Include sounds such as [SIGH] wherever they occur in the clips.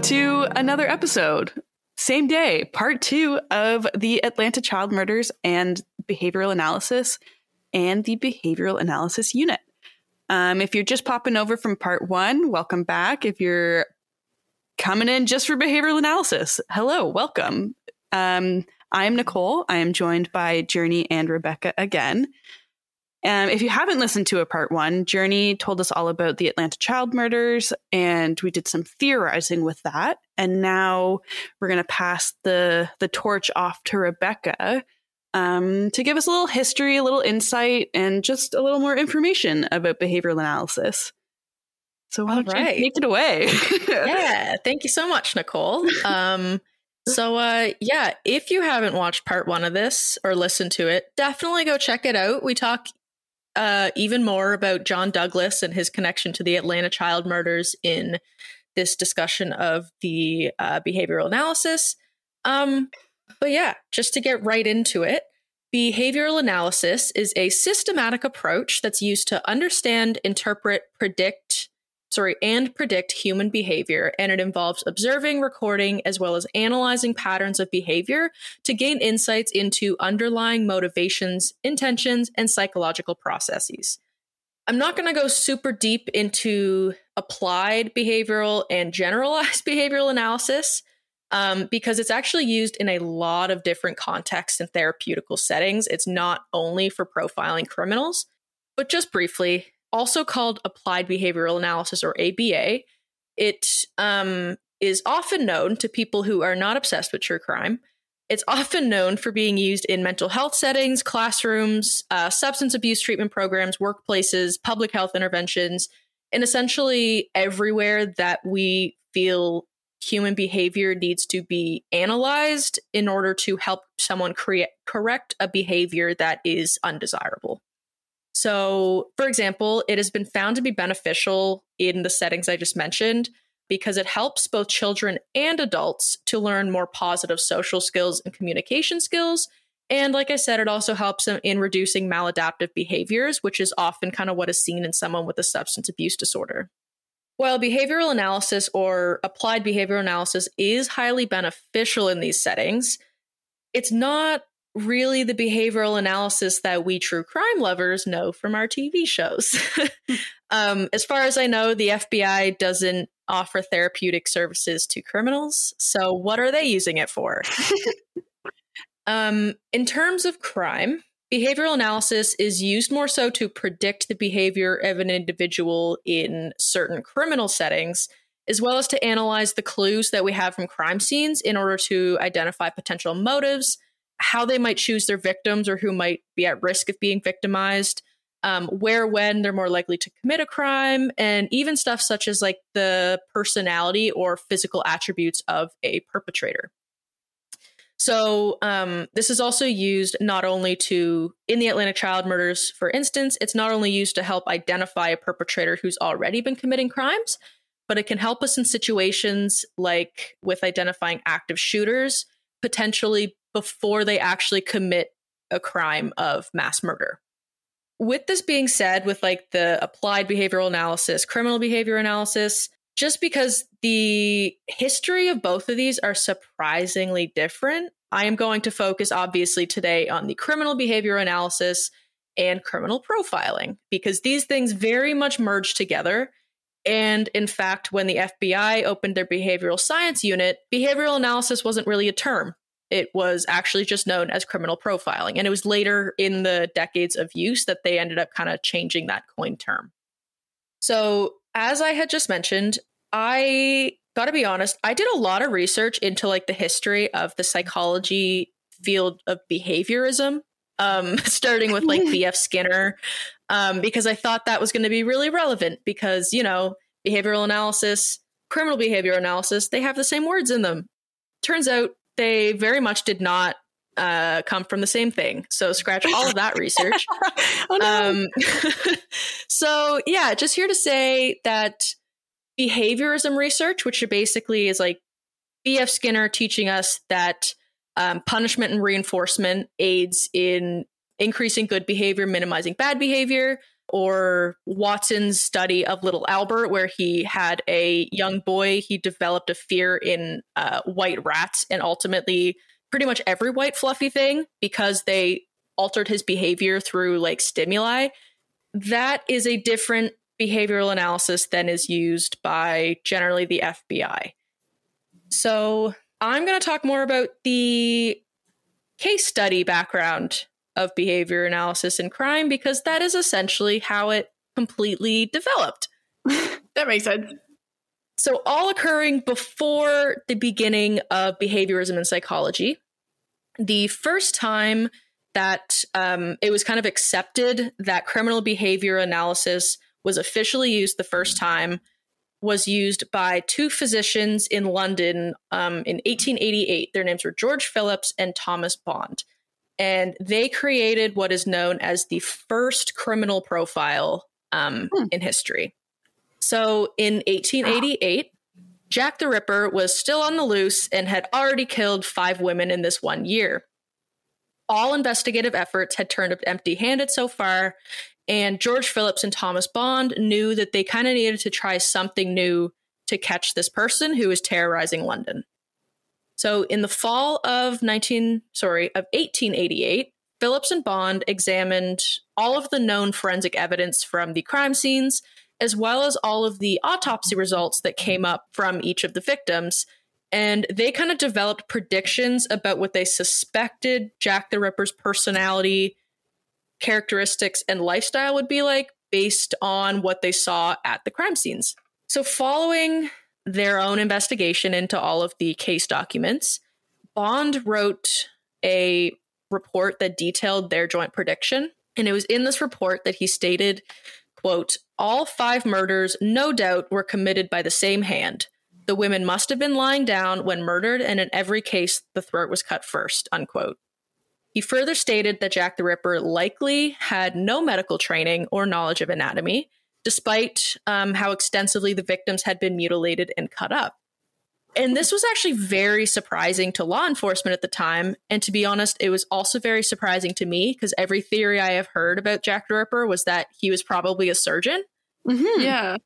to another episode. Same day, part two of the Atlanta child murders and behavioral analysis and the behavioral analysis unit. Um, if you're just popping over from part one, welcome back. If you're coming in just for behavioral analysis, hello, welcome. Um, I'm Nicole. I am joined by Journey and Rebecca again. Um, if you haven't listened to a part one, Journey told us all about the Atlanta child murders, and we did some theorizing with that. And now we're going to pass the the torch off to Rebecca um, to give us a little history, a little insight, and just a little more information about behavioral analysis. So why don't right. you take it away? [LAUGHS] yeah, thank you so much, Nicole. Um, so uh, yeah, if you haven't watched part one of this or listened to it, definitely go check it out. We talk uh, even more about John Douglas and his connection to the Atlanta child murders in this discussion of the uh, behavioral analysis. Um, but yeah, just to get right into it, behavioral analysis is a systematic approach that's used to understand, interpret, predict, sorry, and predict human behavior. And it involves observing, recording, as well as analyzing patterns of behavior to gain insights into underlying motivations, intentions, and psychological processes. I'm not going to go super deep into applied behavioral and generalized [LAUGHS] behavioral analysis um, because it's actually used in a lot of different contexts and therapeutical settings. It's not only for profiling criminals, but just briefly, also called applied behavioral analysis or ABA. It um, is often known to people who are not obsessed with true crime. It's often known for being used in mental health settings, classrooms, uh, substance abuse treatment programs, workplaces, public health interventions, and essentially everywhere that we feel human behavior needs to be analyzed in order to help someone create correct a behavior that is undesirable. So, for example, it has been found to be beneficial in the settings I just mentioned because it helps both children and adults to learn more positive social skills and communication skills. And like I said, it also helps them in reducing maladaptive behaviors, which is often kind of what is seen in someone with a substance abuse disorder. While behavioral analysis or applied behavioral analysis is highly beneficial in these settings, it's not really the behavioral analysis that we true crime lovers know from our TV shows. [LAUGHS] um, as far as I know, the FBI doesn't offer therapeutic services to criminals. So, what are they using it for? [LAUGHS] um, in terms of crime, behavioral analysis is used more so to predict the behavior of an individual in certain criminal settings. As well as to analyze the clues that we have from crime scenes in order to identify potential motives, how they might choose their victims or who might be at risk of being victimized, um, where, when they're more likely to commit a crime, and even stuff such as like the personality or physical attributes of a perpetrator. So, um, this is also used not only to, in the Atlanta child murders, for instance, it's not only used to help identify a perpetrator who's already been committing crimes, but it can help us in situations like with identifying active shooters, potentially before they actually commit a crime of mass murder. With this being said, with like the applied behavioral analysis, criminal behavior analysis, just because the history of both of these are surprisingly different, I am going to focus obviously today on the criminal behavior analysis and criminal profiling because these things very much merge together. And in fact, when the FBI opened their behavioral science unit, behavioral analysis wasn't really a term it was actually just known as criminal profiling. And it was later in the decades of use that they ended up kind of changing that coin term. So, as I had just mentioned, I got to be honest, I did a lot of research into like the history of the psychology field of behaviorism, um, [LAUGHS] starting with like B.F. [LAUGHS] Skinner, um, because I thought that was going to be really relevant because, you know, behavioral analysis, criminal behavior analysis, they have the same words in them. Turns out they very much did not uh, come from the same thing. So scratch all of that research. [LAUGHS] oh, no. um, [LAUGHS] so yeah, just here to say that behaviorism research, which basically is like B.F. Skinner teaching us that um, punishment and reinforcement aids in increasing good behavior, minimizing bad behavior. Or Watson's study of Little Albert, where he had a young boy, he developed a fear in uh, white rats and ultimately pretty much every white fluffy thing because they altered his behavior through like stimuli. That is a different behavioral analysis than is used by generally the FBI. So I'm going to talk more about the case study background of behavior analysis in crime because that is essentially how it completely developed. [LAUGHS] that makes sense. So, all occurring before the beginning of behaviorism and psychology. The first time that um, it was kind of accepted that criminal behavior analysis was officially used the first time was used by two physicians in London um, in 1888. Their names were George Phillips and Thomas Bond. And they created what is known as the first criminal profile um, hmm. in history. So in 1888, Jack the Ripper was still on the loose and had already killed five women in this one year. All investigative efforts had turned up empty handed so far, and George Phillips and Thomas Bond knew that they kind of needed to try something new to catch this person who was terrorizing London. So in the fall of 19 sorry, of 1888, Phillips and Bond examined all of the known forensic evidence from the crime scenes as well as all of the autopsy results that came up from each of the victims and they kind of developed predictions about what they suspected Jack the Ripper's personality characteristics and lifestyle would be like based on what they saw at the crime scenes. So, following their own investigation into all of the case documents, Bond wrote a report that detailed their joint prediction. And it was in this report that he stated, quote, all five murders, no doubt, were committed by the same hand. The women must have been lying down when murdered, and in every case, the throat was cut first, unquote. He further stated that Jack the Ripper likely had no medical training or knowledge of anatomy, despite um, how extensively the victims had been mutilated and cut up. And this was actually very surprising to law enforcement at the time. And to be honest, it was also very surprising to me because every theory I have heard about Jack the Ripper was that he was probably a surgeon. Mm-hmm. Yeah.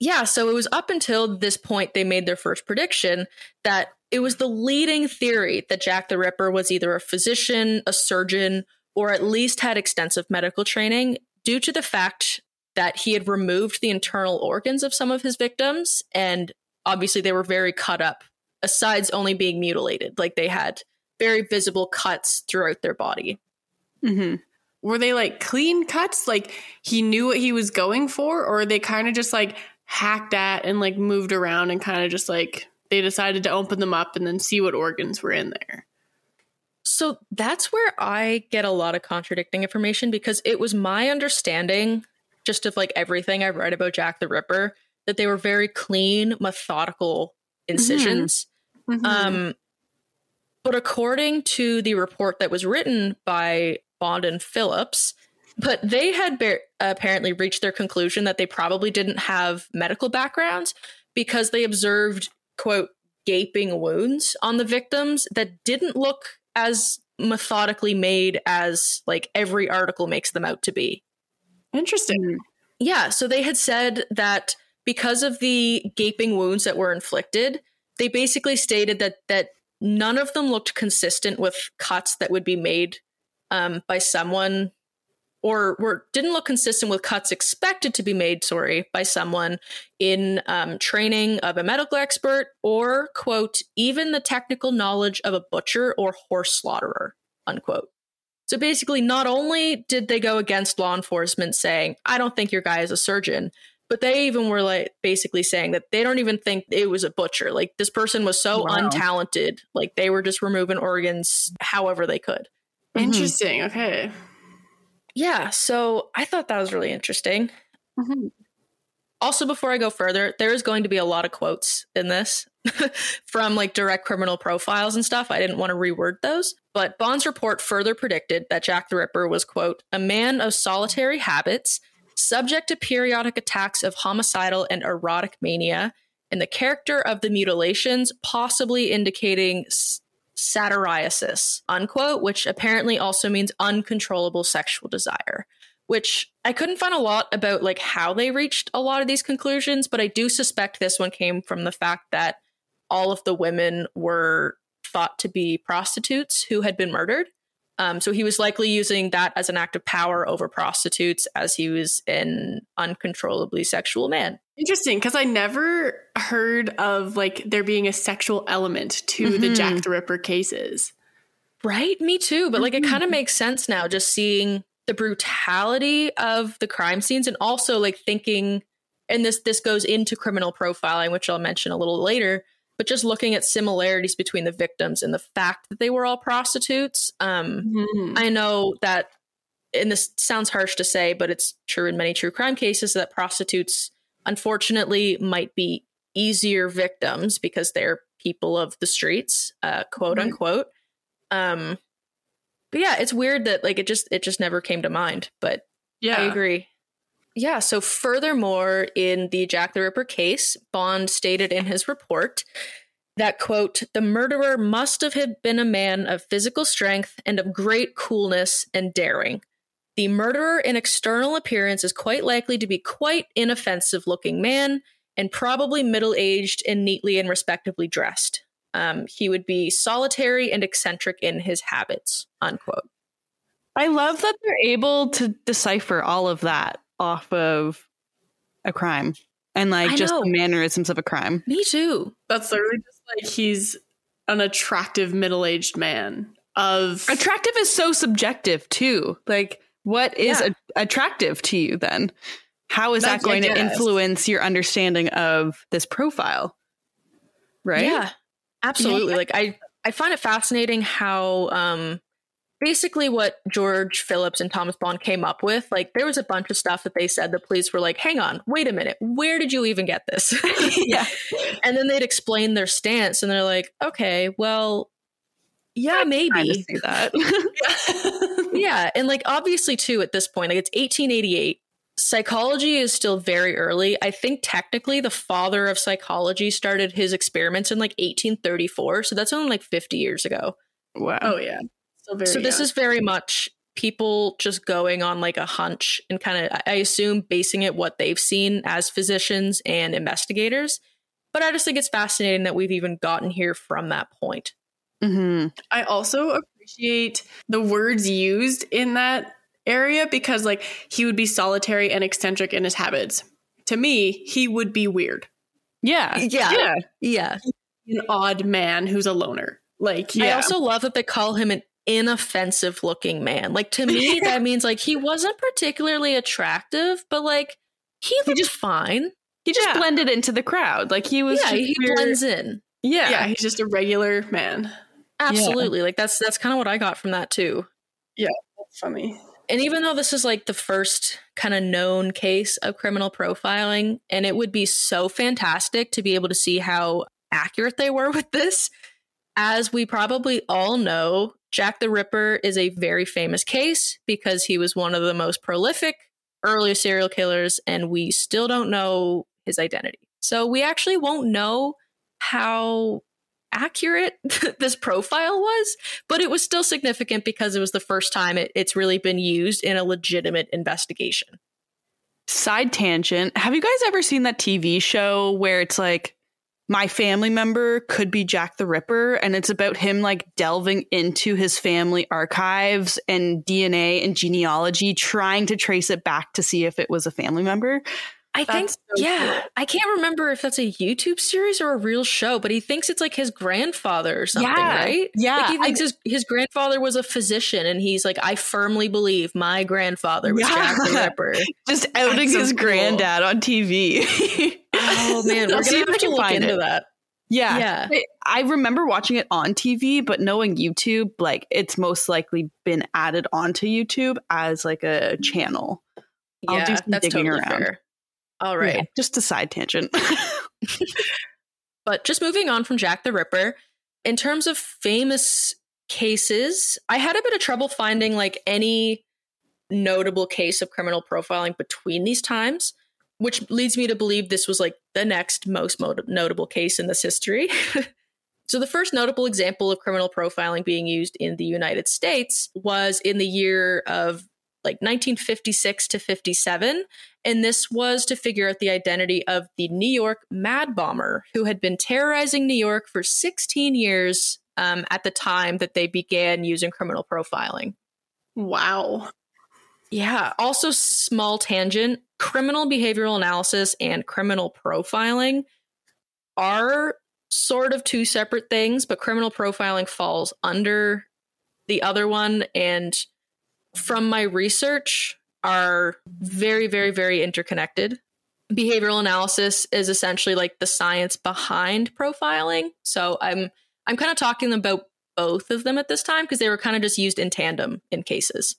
Yeah. So it was up until this point they made their first prediction that it was the leading theory that Jack the Ripper was either a physician, a surgeon, or at least had extensive medical training due to the fact that he had removed the internal organs of some of his victims. And obviously, they were very cut up, asides only being mutilated. Like they had very visible cuts throughout their body. Mm-hmm. Were they like clean cuts? Like he knew what he was going for? Or they kind of just like hacked at and like moved around and kind of just like they decided to open them up and then see what organs were in there. So that's where I get a lot of contradicting information because it was my understanding, just of like everything I've read about Jack the Ripper, that they were very clean, methodical incisions. Mm-hmm. Mm-hmm. Um, but according to the report that was written by Bond and Phillips, but they had be- apparently reached their conclusion that they probably didn't have medical backgrounds because they observed quote gaping wounds on the victims that didn't look as methodically made as like every article makes them out to be. Interesting. Mm. Yeah, so they had said that because of the gaping wounds that were inflicted, they basically stated that that none of them looked consistent with cuts that would be made um, by someone or were didn't look consistent with cuts expected to be made sorry by someone in um, training of a medical expert or quote even the technical knowledge of a butcher or horse slaughterer unquote so basically not only did they go against law enforcement saying i don't think your guy is a surgeon but they even were like basically saying that they don't even think it was a butcher like this person was so wow. untalented like they were just removing organs however they could interesting mm-hmm. okay yeah, so I thought that was really interesting. Mm-hmm. Also, before I go further, there is going to be a lot of quotes in this [LAUGHS] from like direct criminal profiles and stuff. I didn't want to reword those. But Bond's report further predicted that Jack the Ripper was, quote, a man of solitary habits, subject to periodic attacks of homicidal and erotic mania, and the character of the mutilations possibly indicating satyriasis, unquote, which apparently also means uncontrollable sexual desire. which I couldn't find a lot about like how they reached a lot of these conclusions, but I do suspect this one came from the fact that all of the women were thought to be prostitutes who had been murdered. Um, so he was likely using that as an act of power over prostitutes as he was an uncontrollably sexual man. Interesting, because I never heard of like there being a sexual element to the Mhm. Jack the Ripper cases. Right, me too. But like it kind of makes sense now just seeing the brutality of the crime scenes and also like thinking and this this goes into criminal profiling, which I'll mention a little later, but just looking at similarities between the victims and the fact that they were all prostitutes. Um Mhm. I know that and this sounds harsh to say, but it's true in many true crime cases that prostitutes unfortunately might be easier victims because they're people of the streets, uh, quote Right. unquote. Um, but yeah, it's weird that like it just it just never came to mind. But yeah, I agree. Yeah. So, furthermore, in the Jack the Ripper case, Bond stated in his report that, quote, the murderer must have been a man of physical strength and of great coolness and daring. The murderer in external appearance is quite likely to be quite inoffensive looking man and probably middle aged and neatly and respectably dressed. Um, he would be solitary and eccentric in his habits, unquote. I love that they're able to decipher all of that off of a crime and like I just know. the mannerisms of a crime. Me too. that's literally just like he's an attractive middle-aged man of Attractive is so subjective too. Like, what is Yeah. a- attractive to you then? How is That's- that going to influence your understanding of this profile? Right? Yeah, absolutely. Like I, I find it fascinating how um, basically what George Phillips and Thomas Bond came up with. Like there was a bunch of stuff that they said the police were like, "Hang on, wait a minute, where did you even get this?" [LAUGHS] [LAUGHS] Yeah. and then they'd explain their stance, and they're like, "Okay, well, yeah, Kinda maybe." see that. [LAUGHS] yeah and like obviously too at this point like it's 1888 psychology is still very early i think technically the father of psychology started his experiments in like 1834 so that's only like 50 years ago wow. oh yeah, still very. So this young. is very much people just going on like a hunch and kind of i assume basing it what they've seen as physicians and investigators but i just think it's fascinating that we've even gotten here from that point hmm I also appreciate the words used in that area because like he would be solitary and eccentric in his habits. To me, he would be weird. Yeah. Yeah. Yeah. yeah An odd man who's a loner. Like I also love that they call him an inoffensive looking man. Like to me, that [LAUGHS] means like he wasn't particularly attractive, but like he looked just fine. He just Yeah. blended into the crowd. Like he was Yeah, he weird- blends in. Yeah. yeah, he's just a regular man. Absolutely. Like that's that's kind of what I got from that too. Yeah, that's funny. And even though this is like the first kind of known case of criminal profiling, and it would be so fantastic to be able to see how accurate they were [LAUGHS] with this, as we probably all know, Jack the Ripper is a very famous case because he was one of the most prolific early serial killers, and we still don't know his identity. So we actually won't know how accurate [LAUGHS] this profile was, but it was still significant because it was the first time it, it's really been used in a legitimate investigation. Side tangent. Have you guys ever seen that TV show where it's like my family member could be Jack the Ripper and it's about him like delving into his family archives and DNA and genealogy trying to trace it back to see if it was a family member? I think, so yeah, cool. I can't remember if that's a YouTube series or a real show, but he thinks it's like his grandfather or something, Yeah. right? Yeah, Like he I- thinks his, his grandfather was a physician, and he's like, I firmly believe my grandfather was Yeah. Jack the Ripper. [LAUGHS] Just outing That's so his cool. granddad on TV. Oh [LAUGHS] man, we're I'll gonna have to look into it. that. yeah. Yeah. I- I remember watching it on TV, but knowing YouTube, like it's most likely been added onto YouTube as like a channel. I'll yeah, do some that's digging totally around. fair. All right. Yeah, just a side tangent. [LAUGHS] But just moving on from Jack the Ripper, in terms of famous cases, I had a bit of trouble finding like any notable case of criminal profiling between these times, which leads me to believe this was like the next most mo- notable case in this history. [LAUGHS] so, the first notable example of criminal profiling being used in the United States was in the year of like 1956 to 57. And this was to figure out the identity of the New York Mad Bomber, who had been terrorizing New York for 16 years um, at the time that they began using criminal profiling. Wow. Yeah. Also, small tangent criminal behavioral analysis and criminal profiling are sort of two separate things, but criminal profiling falls under the other one. And from my research, are very, very, very interconnected. Behavioral analysis is essentially like the science behind profiling. So I'm I'm kind of talking about both of them at this time because they were kind of just used in tandem in cases.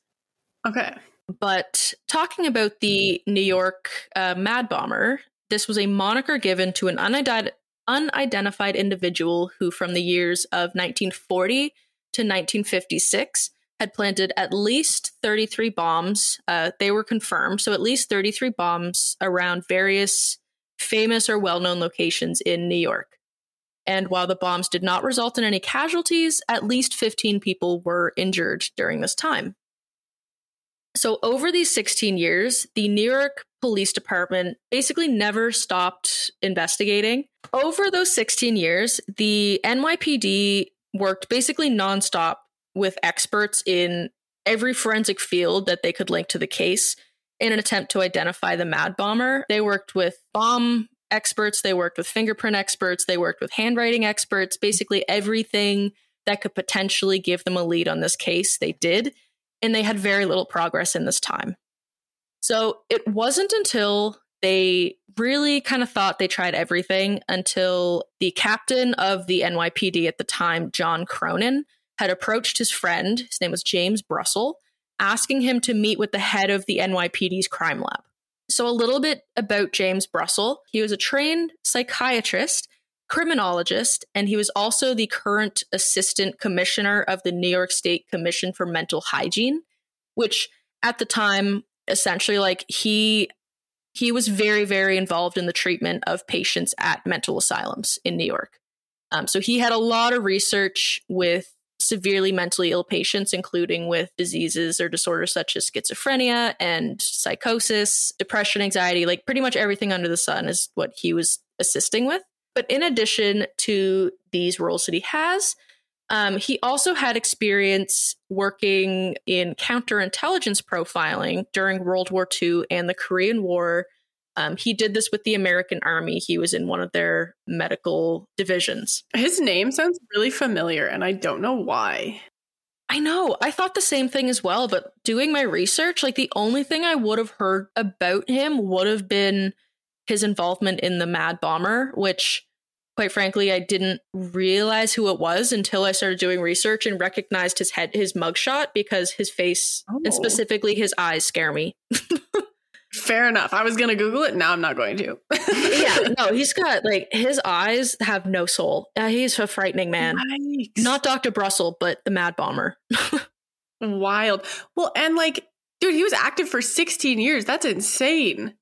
Okay. But talking about the New York uh, Mad Bomber, this was a moniker given to an unidentified, unidentified individual who, from the years of 1940 to 1956, had planted at least 33 bombs. Uh, they were confirmed. So, at least 33 bombs around various famous or well known locations in New York. And while the bombs did not result in any casualties, at least 15 people were injured during this time. So, over these 16 years, the New York Police Department basically never stopped investigating. Over those 16 years, the NYPD worked basically nonstop with experts in every forensic field that they could link to the case in an attempt to identify the mad bomber. They worked with bomb experts, they worked with fingerprint experts, they worked with handwriting experts, basically everything that could potentially give them a lead on this case, they did and they had very little progress in this time. So it wasn't until they really kind of thought they tried everything until the captain of the NYPD at the time, John Cronin, had approached his friend, his name was James Brussel, asking him to meet with the head of the NYPD's crime lab. So, a little bit about James Brussel. He was a trained psychiatrist criminologist, and he was also the current assistant commissioner of the New York State Commission for Mental Hygiene, which at the time essentially like he he was very very involved in the treatment of patients at mental asylums in New York. Um, so he had a lot of research with severely mentally ill patients, including with diseases or disorders such as schizophrenia and psychosis, depression, anxiety, like pretty much everything under the sun is what he was assisting with. But in addition to these roles that he has, um, he also had experience working in counterintelligence profiling during World War II and the Korean War. Um, he did this with the American Army. He was in one of their medical divisions. His name sounds really familiar, and I don't know why. I know. I thought the same thing as well, but doing my research, like the only thing I would have heard about him would have been his involvement in the Mad Bomber, which quite frankly I didn't realize who it was until I started doing research and recognized his head his mugshot because his face oh. and specifically his eyes scare me. [LAUGHS] Fair enough. I was going to Google it. Now I'm not going to. yeah, [LAUGHS] no, he's got like his eyes have no soul. Uh, he's a frightening man. Yikes. Not Dr. Brussel, but the Mad Bomber. [LAUGHS] Wild. Well, and like, dude, he was active for 16 years. That's insane.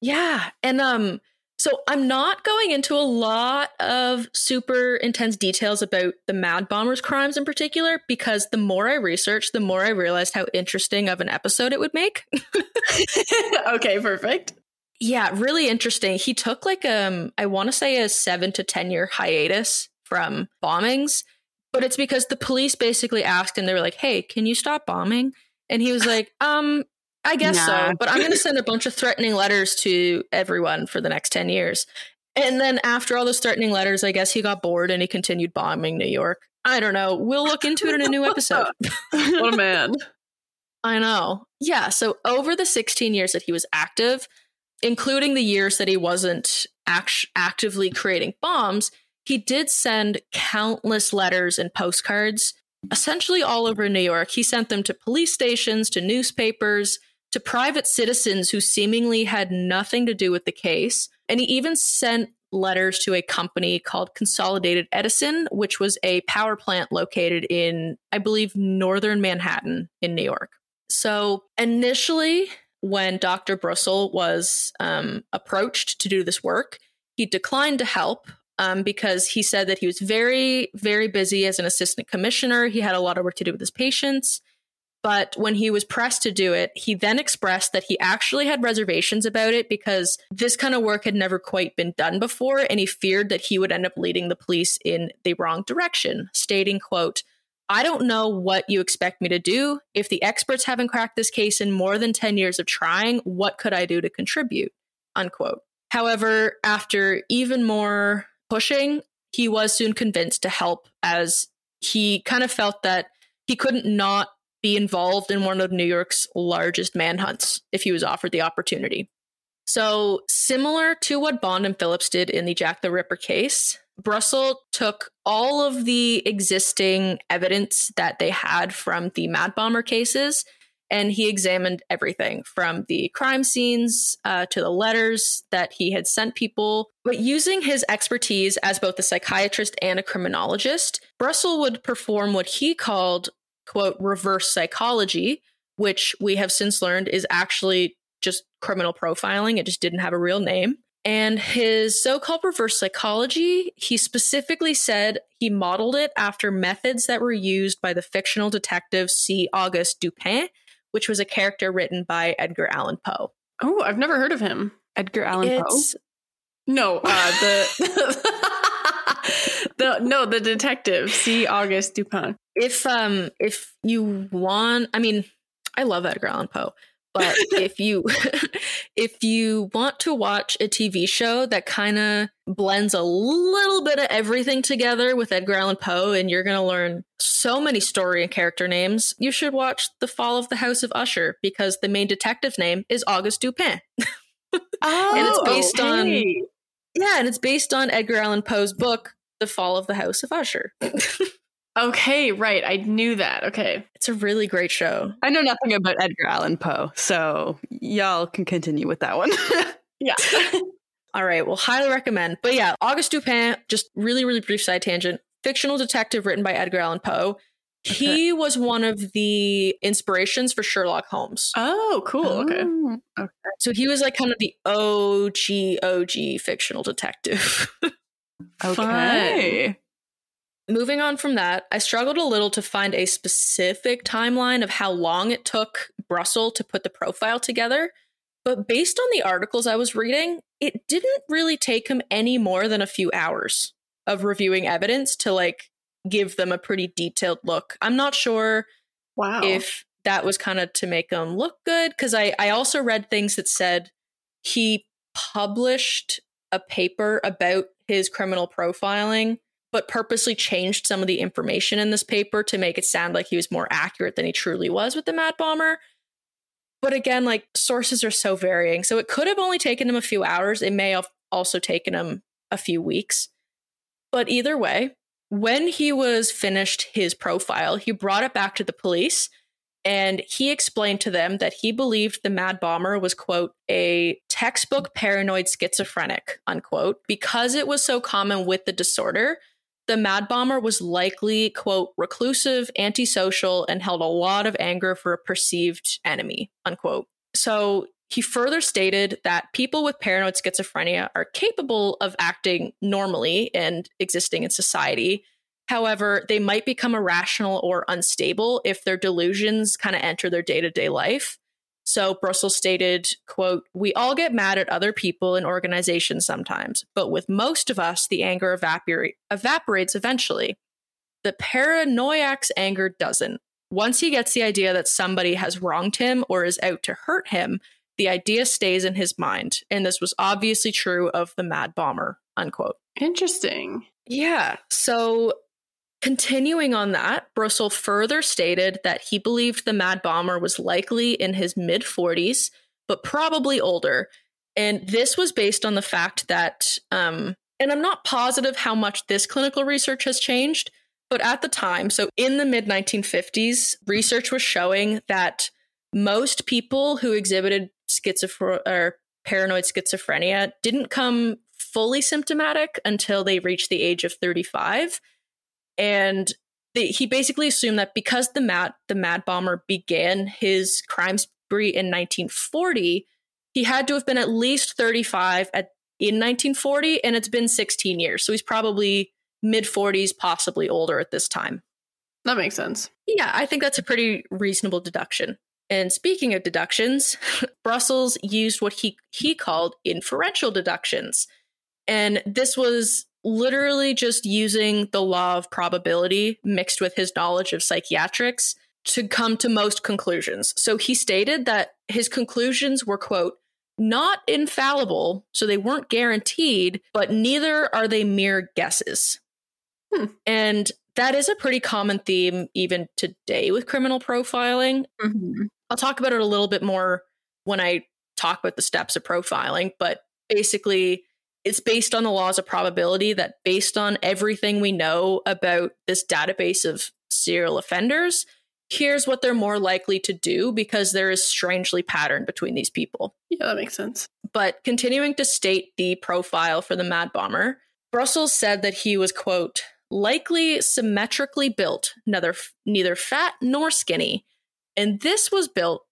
Yeah. And um so I'm not going into a lot of super intense details about the Mad Bomber's crimes in particular because the more I researched, the more I realized how interesting of an episode it would make. [LAUGHS] okay, perfect. Yeah, really interesting. He took like um I want to say a 7 to 10 year hiatus from bombings, but it's because the police basically asked him they were like, "Hey, can you stop bombing?" And he was like, "Um, I guess nah. so, but I'm going to send a bunch of threatening letters to everyone for the next 10 years. And then after all those threatening letters, I guess he got bored and he continued bombing New York. I don't know. We'll look into it in a new episode. [LAUGHS] what a man. [LAUGHS] I know. Yeah. So over the 16 years that he was active, including the years that he wasn't act- actively creating bombs, he did send countless letters and postcards, essentially all over New York. He sent them to police stations, to newspapers, to private citizens who seemingly had nothing to do with the case. And he even sent letters to a company called Consolidated Edison, which was a power plant located in, I believe, northern Manhattan in New York. So initially, when Dr. Brussel was um, approached to do this work, he declined to help um, because he said that he was very, very busy as an assistant commissioner. He had a lot of work to do with his patients But when he was pressed to do it, he then expressed that he actually had reservations about it because this kind of work had never quite been done before, and he feared that he would end up leading the police in the wrong direction, stating, quote, I don't know what you expect me to do. If the experts haven't cracked this case in more than 10 years of trying, what could I do to contribute? Unquote. However, after even more pushing, he was soon convinced to help as he kind of felt that he couldn't not be involved in one of New York's largest manhunts if he was offered the opportunity. So, similar to what Bond and Phillips did in the Jack the Ripper case, Brussel took all of the existing evidence that they had from the Mad Bomber cases and he examined everything from the crime scenes uh, to the letters that he had sent people. But using his expertise as both a psychiatrist and a criminologist, Brussel would perform what he called quote, reverse psychology, which we have since learned is actually just criminal profiling. It just didn't have a real name. And his so called reverse psychology, he specifically said he modeled it after methods that were used by the fictional detective C. Auguste Dupin, which was a character written by Edgar Allan Poe. Oh, I've never heard of him. Edgar Allan Poe? No, uh, the. [LAUGHS] the no, the detective, C. Auguste Dupin. If um if you want, I mean, I love Edgar Allan Poe, but [LAUGHS] if you [LAUGHS] if you want to watch a TV show that kind of blends a little bit of everything together with Edgar Allan Poe and you're going to learn so many story and character names, you should watch The Fall of the House of Usher because the main detective's name is Auguste Dupin. oh, [LAUGHS] and it's based hey. on yeah, and it's based on Edgar Allan Poe's book The Fall of the House of Usher. [LAUGHS] Okay, right. I knew that. Okay. it's a really great show. I know nothing about Edgar Allan Poe, so y'all can continue with that one. [LAUGHS] Yeah. [LAUGHS] All right, well, highly recommend. But yeah, Auguste Dupin, just really, really brief side tangent. Fictional detective written by Edgar Allan Poe. He was one of the inspirations for Sherlock Holmes. oh, cool. Okay. Oh, okay. So he was like kind of the OG, OG fictional detective. Okay. Moving on from that, I struggled a little to find a specific timeline of how long it took Brussel to put the profile together. But based on the articles I was reading, it didn't really take him any more than a few hours of reviewing evidence to like give them a pretty detailed look. I'm not sure Wow. if that was kind of to make him look good because I, I also read things that said he published a paper about his criminal profiling but purposely changed some of the information in this paper to make it sound like he was more accurate than he truly was with the mad bomber. But again like sources are so varying. So it could have only taken him a few hours. It may have also taken him a few weeks. But either way when he was finished his profile, he brought it back to the police and he explained to them that he believed the mad bomber was, quote, a textbook paranoid schizophrenic, unquote. Because it was so common with the disorder, the mad bomber was likely, quote, reclusive, antisocial, and held a lot of anger for a perceived enemy, unquote. So he further stated that people with paranoid schizophrenia are capable of acting normally and existing in society. However, they might become irrational or unstable if their delusions kind of enter their day to day life. So Brussel stated, quote, We all get mad at other people and organizations sometimes, but with most of us, the anger evapor- evaporates eventually. The paranoiac's anger doesn't. Once he gets the idea that somebody has wronged him or is out to hurt him, the idea stays in his mind. And this was obviously true of the mad bomber, unquote. Interesting. Yeah. So continuing on that, Brussel further stated that he believed the Mad Bomber was likely in his mid 40s, but probably older. And this was based on the fact that, um, and I'm not positive how much this clinical research has changed, but at the time, so in the mid 1950s, research was showing that most people who exhibited schizophrenia or paranoid schizophrenia didn't come fully symptomatic until they reached the age of 35 and they, he basically assumed that because the mad the mad bomber began his crime spree in 1940 he had to have been at least 35 at in 1940 and it's been 16 years so he's probably mid 40s possibly older at this time That makes sense. Yeah, I think that's a pretty reasonable deduction. And speaking of deductions, [LAUGHS] Brussels used what he he called inferential deductions. And this was literally just using the law of probability mixed with his knowledge of psychiatrics to come to most conclusions. So he stated that his conclusions were quote not infallible, so they weren't guaranteed, but neither are they mere guesses. Hmm. And that is a pretty common theme even today with criminal profiling. Mm-hmm. I'll talk about it a little bit more when I talk about the steps of profiling, but basically, it's based on the laws of probability that based on everything we know about this database of serial offenders, here's what they're more likely to do because there is strangely pattern between these people. Yeah, that makes sense. But continuing to state the profile for the Mad Bomber, Brussels said that he was, quote, likely symmetrically built, neither, neither fat nor skinny. And this was built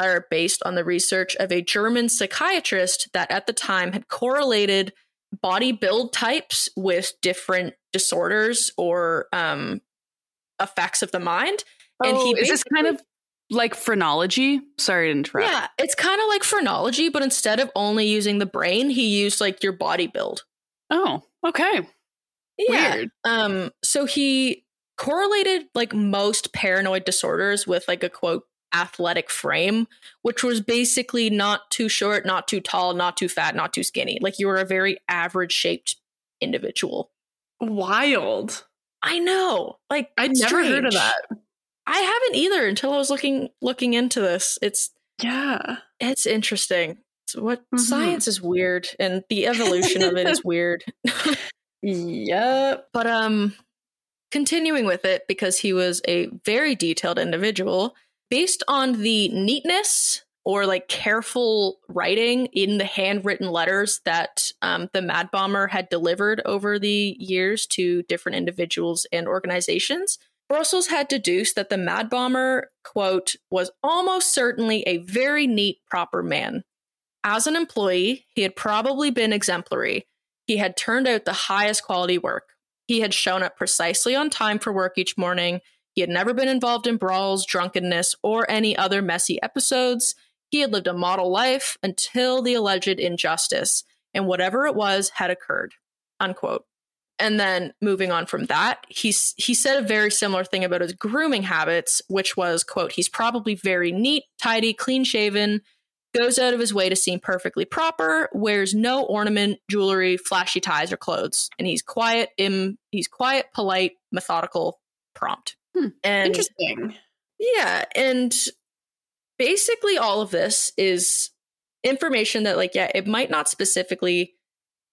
or based on the research of a German psychiatrist that at the time had correlated body build types with different disorders or um, effects of the mind. And Oh, he is this kind of like phrenology? Sorry to interrupt. Yeah, it's kind of like phrenology, but instead of only using the brain, he used like your body build. Oh, okay. Yeah. Weird. Um, so he correlated like most paranoid disorders with like a quote athletic frame, which was basically not too short, not too tall, not too fat, not too skinny. Like you were a very average shaped individual. Wild. I know. Like I'd never heard of that. I haven't either until I was looking looking into this. It's Yeah. it's interesting. It's what Mhm. science is weird and the evolution of it is [LAUGHS] weird. Yep. But um continuing with it because he was a very detailed individual based on the neatness or like careful writing in the handwritten letters that um, the Mad Bomber had delivered over the years to different individuals and organizations. Brussels had deduced that the Mad Bomber, quote, was almost certainly a very neat, proper man. As an employee, he had probably been exemplary. He had turned out the highest quality work. He had shown up precisely on time for work each morning. He had never been involved in brawls, drunkenness, or any other messy episodes. He had lived a model life until the alleged injustice, and whatever it was had occurred. Unquote. And then moving on from that, he's he said a very similar thing about his grooming habits, which was, quote, he's probably very neat, tidy, clean shaven, goes out of his way to seem perfectly proper, wears no ornament, jewelry, flashy ties, or clothes, and he's quiet, Im, he's quiet, polite, methodical, prompt. Hmm. And Interesting. yeah, and basically all of this is information that like yeah, it might not specifically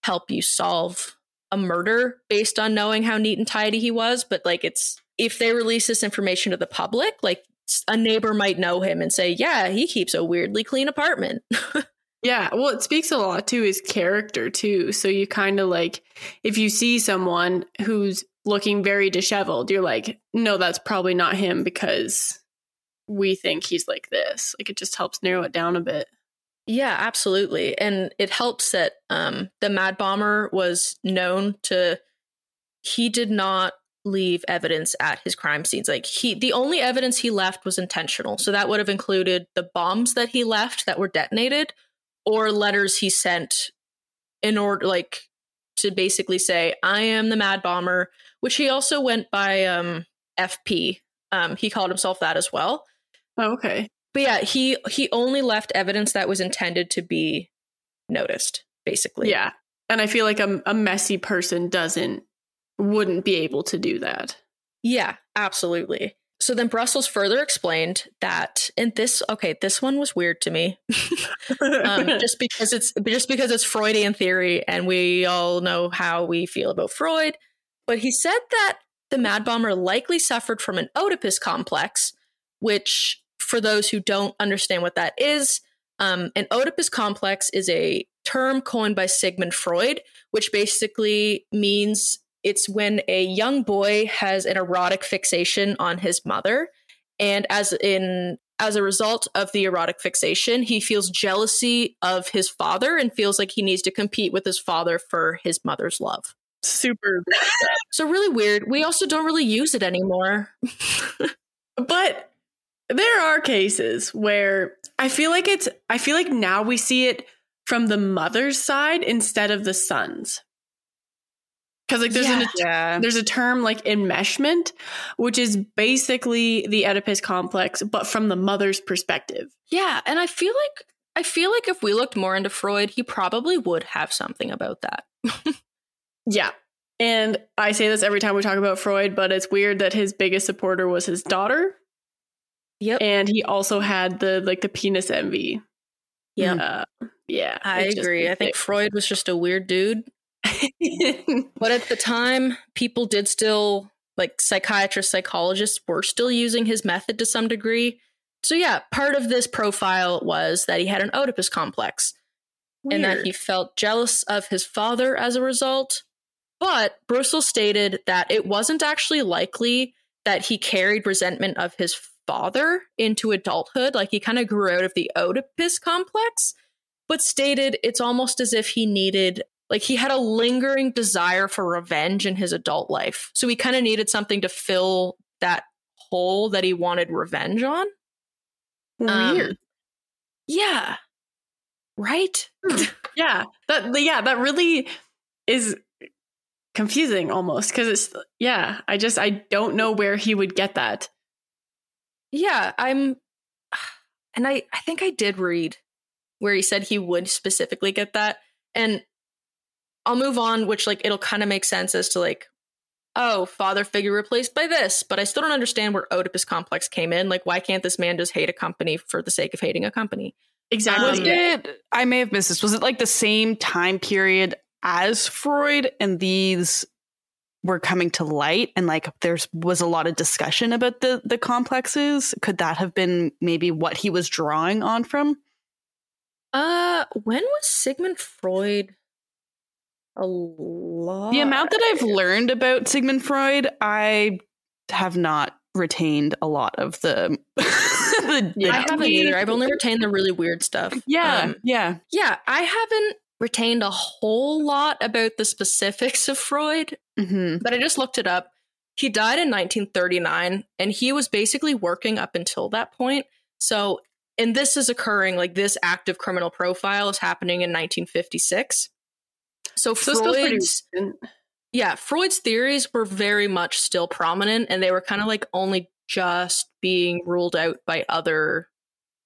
help you solve a murder based on knowing how neat and tidy he was, but like it's if they release this information to the public, like a neighbor might know him and say, "Yeah, he keeps a weirdly clean apartment." [LAUGHS] Yeah, well, it speaks a lot to his character too. So you kind of like, if you see someone who's looking very disheveled, you're like, no, that's probably not him because we think he's like this. Like it just helps narrow it down a bit. Yeah, absolutely. And it helps that um, the Mad Bomber was known to, he did not leave evidence at his crime scenes. Like he, the only evidence he left was intentional. So that would have included the bombs that he left that were detonated or letters he sent in order, like, to basically say, I am the Mad Bomber, which he also went by um, FP. Um, he called himself that as well Oh, okay. but yeah he he only left evidence that was intended to be noticed basically Yeah. And I feel like a, a messy person doesn't, wouldn't be able to do that. yeah absolutely so then brussels further explained that and this okay this one was weird to me [LAUGHS] um, just because it's just because it's freudian theory and we all know how we feel about freud but he said that the mad bomber likely suffered from an oedipus complex which for those who don't understand what that is um, an oedipus complex is a term coined by sigmund freud which basically means it's when a young boy has an erotic fixation on his mother and as in as a result of the erotic fixation he feels jealousy of his father and feels like he needs to compete with his father for his mother's love super. So really weird. We also don't really use it anymore. [LAUGHS] but there are cases where I feel like it's I feel like now we see it from the mother's side instead of the son's. Cuz like there's Yeah. an Yeah. there's a term like enmeshment, which is basically the Oedipus complex, but from the mother's perspective. yeah, and I feel like I feel like if we looked more into Freud, he probably would have something about that. [LAUGHS] Yeah. And I say this every time we talk about Freud, but it's weird that his biggest supporter was his daughter. Yep. And he also had the like the penis envy. Yeah. Uh, yeah. I agree. I think Freud was just a weird dude. [LAUGHS] But at the time, people did still like psychiatrists, psychologists were still using his method to some degree. So yeah, part of this profile was that he had an Oedipus complex and that he felt jealous of his father as a result. But Brussel stated that it wasn't actually likely that he carried resentment of his father into adulthood. Like he kind of grew out of the Oedipus complex, but stated it's almost as if he needed, like, he had a lingering desire for revenge in his adult life. So he kind of needed something to fill that hole that he wanted revenge on. Um, weird. yeah. Right? [LAUGHS] yeah. That yeah, that really is confusing almost because it's yeah, I just I don't know where he would get that. Yeah, I'm [SIGHS] and I I think I did read where he said he would specifically get that and I'll move on which like it'll kind of make sense as to like oh, father figure replaced by this, but I still don't understand where Oedipus complex came in. Like why can't this man just hate a company for the sake of hating a company? Exactly. Was it? I may have missed this. Was it like the same time period as Freud, and these were coming to light, and like there's was a lot of discussion about the the complexes? Could that have been maybe what he was drawing on from? Uh when was Sigmund Freud alive? The amount that I've learned about Sigmund Freud, I have not retained a lot of the. [LAUGHS] the, the I haven't either. I've only retained the really weird stuff. Yeah, Um, yeah. yeah, I haven't retained a whole lot about the specifics of Freud, hmm but I just looked it up. He died in 1939, and he was basically working up until that point. So, and this is occurring like this active criminal profile is happening in 1956. So, So it's still pretty Freud's yeah, Freud's theories were very much still prominent, and they were kind of like only just being ruled out by other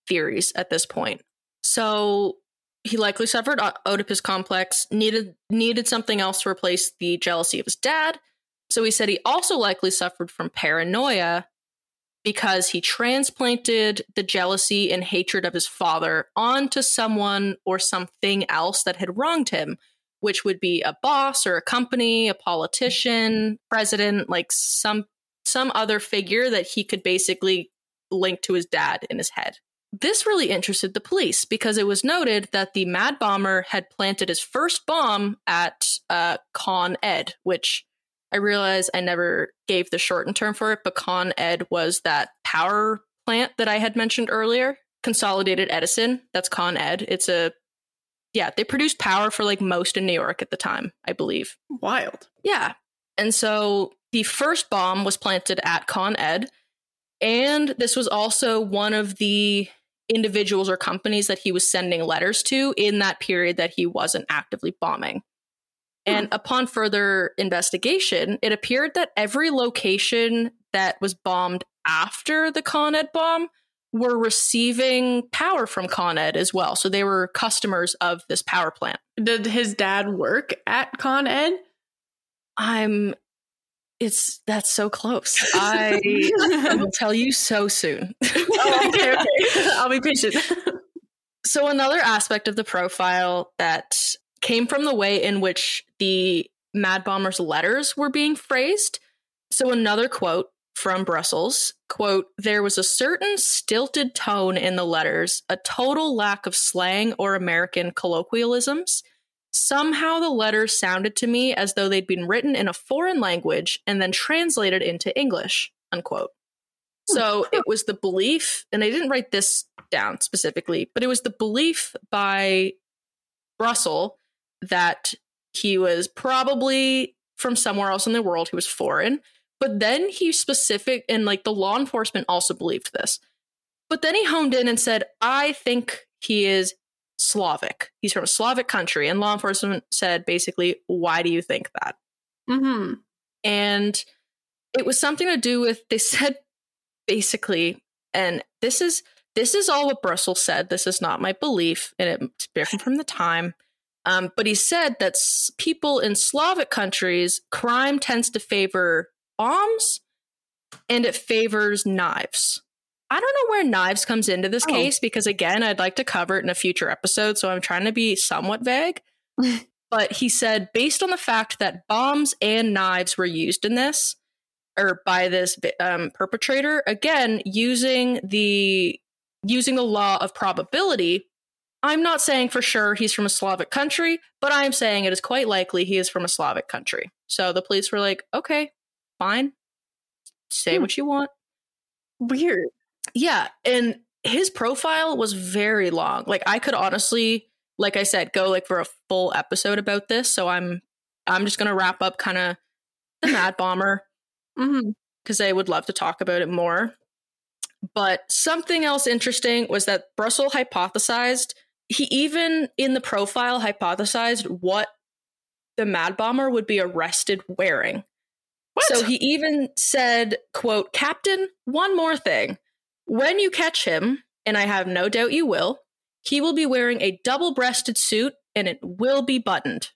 theories at this point. So he likely suffered Oedipus complex, needed needed something else to replace the jealousy of his dad. So he said he also likely suffered from paranoia because he transplanted the jealousy and hatred of his father onto someone or something else that had wronged him which would be a boss or a company, a politician, president, like some some other figure that he could basically link to his dad in his head. This really interested the police because it was noted that the Mad Bomber had planted his first bomb at uh, Con Ed, which I realize I never gave the shortened term for it, but Con Ed was that power plant that I had mentioned earlier, Consolidated Edison. That's Con Ed. It's a yeah, they produced power for like most in New York at the time, I believe. Wild. Yeah. And so the first bomb was planted at Con Ed. And this was also one of the individuals or companies that he was sending letters to in that period that he wasn't actively bombing. Hmm. And upon further investigation, it appeared that every location that was bombed after the Con Ed bomb were receiving power from Con Ed as well. So they were customers of this power plant. Did his dad work at Con Ed? I'm it's that's so close. [LAUGHS] I will [LAUGHS] tell you so soon. oh, okay, okay. [LAUGHS] I'll be patient. so another aspect of the profile that came from the way in which the Mad Bomber's letters were being phrased. So another quote from Brussels, quote, there was a certain stilted tone in the letters, a total lack of slang or American colloquialisms. Somehow the letters sounded to me as though they'd been written in a foreign language and then translated into English, unquote. Hmm. So it was the belief, and I didn't write this down specifically, but it was the belief by Russell that he was probably from somewhere else in the world. He was foreign. But then he specific and like the law enforcement also believed this. But then he honed in and said, I think he is Slavic. He's from a Slavic country. And law enforcement said basically, why do you think that? Mm-hmm. And it was something to do with they said basically, and this is this is all what Brussels said. This is not my belief, and it's different from the time. Um, but he said that s- people in Slavic countries, crime tends to favor bombs and it favors knives. I don't know where knives comes into this Oh. case because again, I'd like to cover it in a future episode, so I'm trying to be somewhat vague. [LAUGHS] but he said based on the fact that bombs and knives were used in this or by this um, perpetrator, again, using the using the law of probability, I'm not saying for sure he's from a Slavic country, but I'm saying it is quite likely he is from a Slavic country. So the police were like, okay, fine. Say Hmm. what you want. Weird. Yeah. And his profile was very long. Like I could honestly, like I said, go like for a full episode about this. So I'm I'm just gonna wrap up kind of the Mad Bomber [LAUGHS] Mm-hmm. because I would love to talk about it more. But something else interesting was that Brussels hypothesized, he even in the profile hypothesized what the Mad Bomber would be arrested wearing. What? So he even said, quote, Captain, one more thing. When you catch him, and I have no doubt you will, he will be wearing a double breasted suit and it will be buttoned.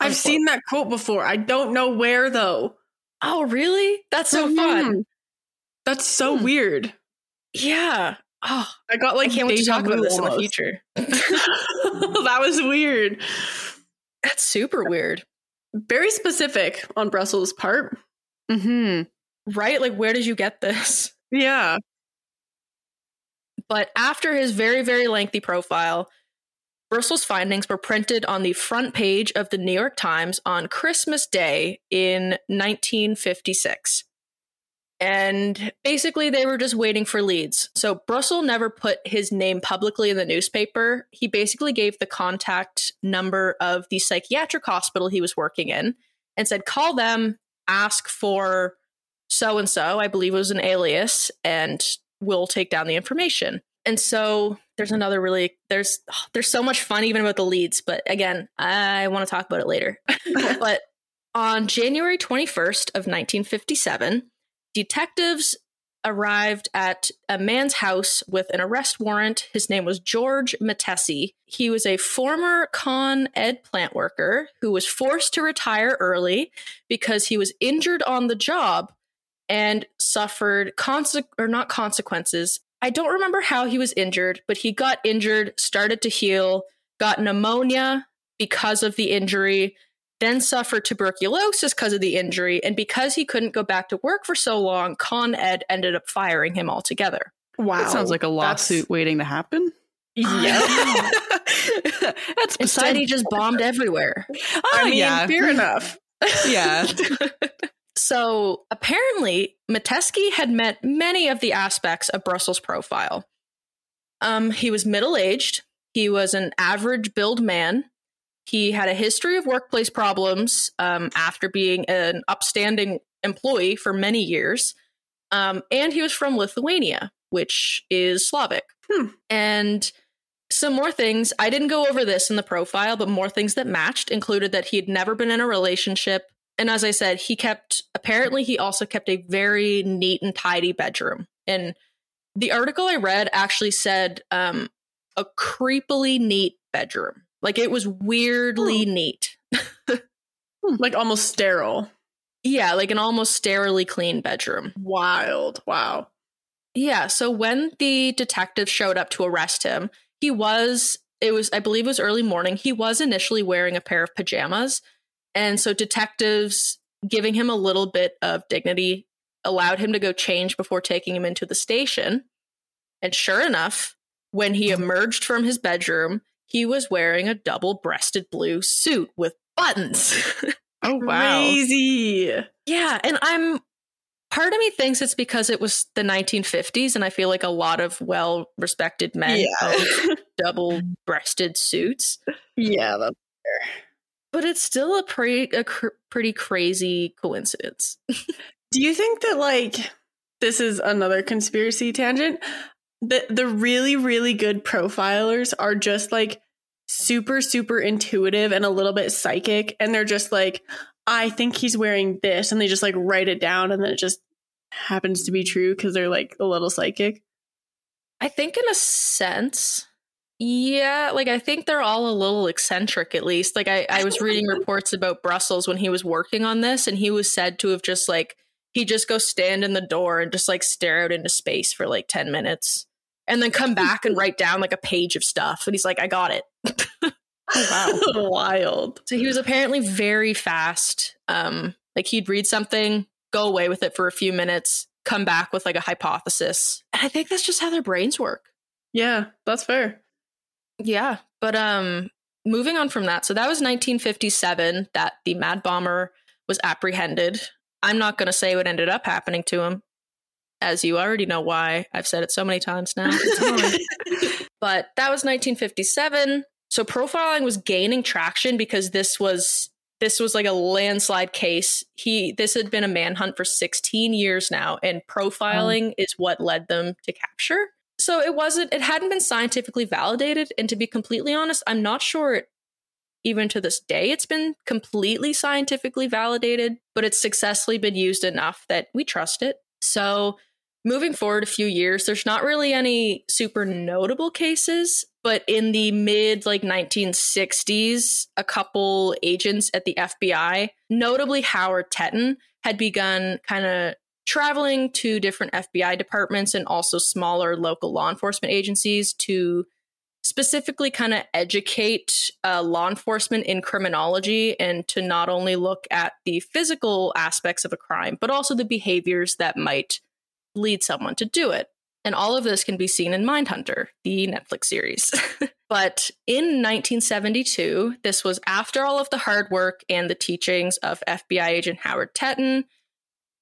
I've Unquote. seen that quote before. I don't know where though. Oh, really? That's so fun. Mhm. That's so Hmm. weird. Yeah. Oh, I got like I can't wait to talk about vu this in the future. [LAUGHS] [LAUGHS] that was weird. That's super weird. Very specific on Brussels' part. hmm Right? Like, where did you get this? Yeah. But after his very, very lengthy profile, Brussel's findings were printed on the front page of the New York Times on Christmas Day in 1956. And basically, they were just waiting for leads. So, Brussel never put his name publicly in the newspaper. He basically gave the contact number of the psychiatric hospital he was working in and said, call them, ask for so and so, I believe it was an alias, and we'll take down the information. And so there's another really there's there's so much fun even about the leads, but again, I want to talk about it later. [LAUGHS] but on January 21st of 1957, detectives arrived at a man's house with an arrest warrant. His name was George Metesky. He was a former Con Ed plant worker who was forced to retire early because he was injured on the job and suffered conse- or not consequences. I don't remember how he was injured, but he got injured, started to heal, got pneumonia because of the injury, then suffered tuberculosis because of the injury, and because he couldn't go back to work for so long, Con Ed ended up firing him altogether. Wow. That sounds like a lawsuit waiting to happen. Yeah. [LAUGHS] That's [LAUGHS] Instead, beside. he just bombed everywhere. Oh, I mean, yeah, fair enough. yeah. [LAUGHS] So apparently, Metesky had met many of the aspects of Brussels' profile. Um, he was middle aged. He was an average build man. He had a history of workplace problems um, after being an upstanding employee for many years. Um, and he was from Lithuania, which is Slavic. Hmm. And some more things. I didn't go over this in the profile, but more things that matched included that he had never been in a relationship. And as I said, he kept, apparently, he also kept a very neat and tidy bedroom. And the article I read actually said um, a creepily neat bedroom. Like it was weirdly neat. [LAUGHS] Like almost sterile. Yeah, like an almost sterilely clean bedroom. Wild. Wow. Yeah. So when the detective showed up to arrest him, he was, it was, I believe it was early morning. He was initially wearing a pair of pajamas. And so detectives giving him a little bit of dignity allowed him to go change before taking him into the station. And sure enough, when he oh. emerged from his bedroom, he was wearing a double breasted blue suit with buttons. [LAUGHS] Oh wow. Crazy. Yeah, and I'm part of me thinks it's because it was the 1950s and I feel like a lot of well-respected men Yeah. [LAUGHS] double-breasted suits. yeah. That's but it's still a pretty a cr- pretty crazy coincidence. [LAUGHS] Do you think that like this is another conspiracy tangent? The the really really good profilers are just like super super intuitive and a little bit psychic and they're just like I think he's wearing this and they just like write it down and then it just happens to be true cuz they're like a little psychic. I think in a sense yeah, like I think they're all a little eccentric at least. Like I, I was reading [LAUGHS] reports about Brussels when he was working on this, and he was said to have just like he just go stand in the door and just like stare out into space for like 10 minutes and then come back and write down like a page of stuff. And he's like, I got it. wow. [LAUGHS] Wild. So he was apparently very fast. Um, like he'd read something, go away with it for a few minutes, come back with like a hypothesis. And I think that's just how their brains work. Yeah, that's fair. Yeah. But um moving on from that, so that was 1957 that the Mad Bomber was apprehended. I'm not going to say what ended up happening to him, as you already know why. I've said it so many times now. [LAUGHS] [LAUGHS] but that was 1957. So profiling was gaining traction because this was this was like a landslide case. He this had been a manhunt for 16 years now and profiling oh. is what led them to capture. So it wasn't, it hadn't been scientifically validated. And to be completely honest, I'm not sure it, even to this day it's been completely scientifically validated, but it's successfully been used enough that we trust it. So moving forward a few years, there's not really any super notable cases, but in the mid like 1960s, a couple agents at the FBI, notably Howard Teten, had begun kind of traveling to different FBI departments and also smaller local law enforcement agencies to specifically kind of educate uh, law enforcement in criminology and to not only look at the physical aspects of a crime, but also the behaviors that might lead someone to do it. And all of this can be seen in Mindhunter, the Netflix series. [LAUGHS] but in 1972, this was after all of the hard work and the teachings of FBI agent Howard Teten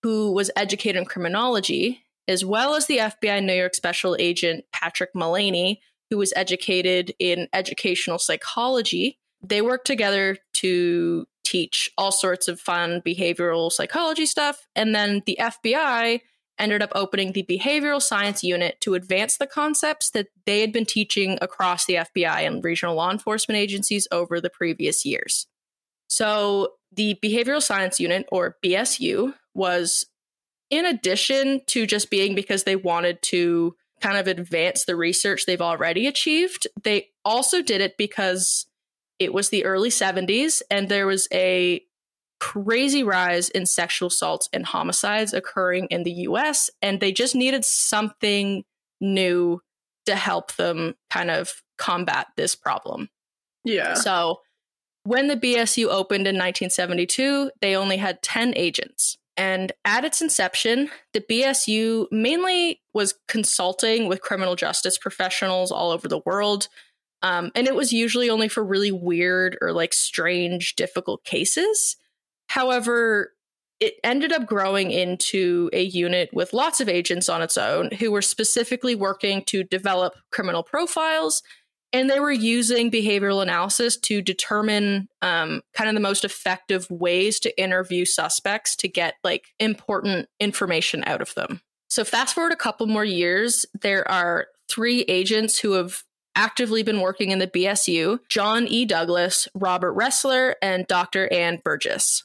who was educated in criminology, as well as the FBI New York Special Agent Patrick Mullaney, who was educated in educational psychology. They worked together to teach all sorts of fun behavioral psychology stuff. And then the FBI ended up opening the behavioral science unit to advance the concepts that they had been teaching across the FBI and regional law enforcement agencies over the previous years. So, the behavioral science unit, or BSU, was in addition to just being because they wanted to kind of advance the research they've already achieved, they also did it because it was the early 70s and there was a crazy rise in sexual assaults and homicides occurring in the US and they just needed something new to help them kind of combat this problem. Yeah. So when the BSU opened in 1972, they only had 10 agents. And at its inception, the BSU mainly was consulting with criminal justice professionals all over the world. Um, and it was usually only for really weird or like strange, difficult cases. However, it ended up growing into a unit with lots of agents on its own who were specifically working to develop criminal profiles and they were using behavioral analysis to determine um, kind of the most effective ways to interview suspects to get like important information out of them. So fast forward a couple more years there are three agents who have actively been working in the bsu john e. Douglas robert ressler and dr ann burgess.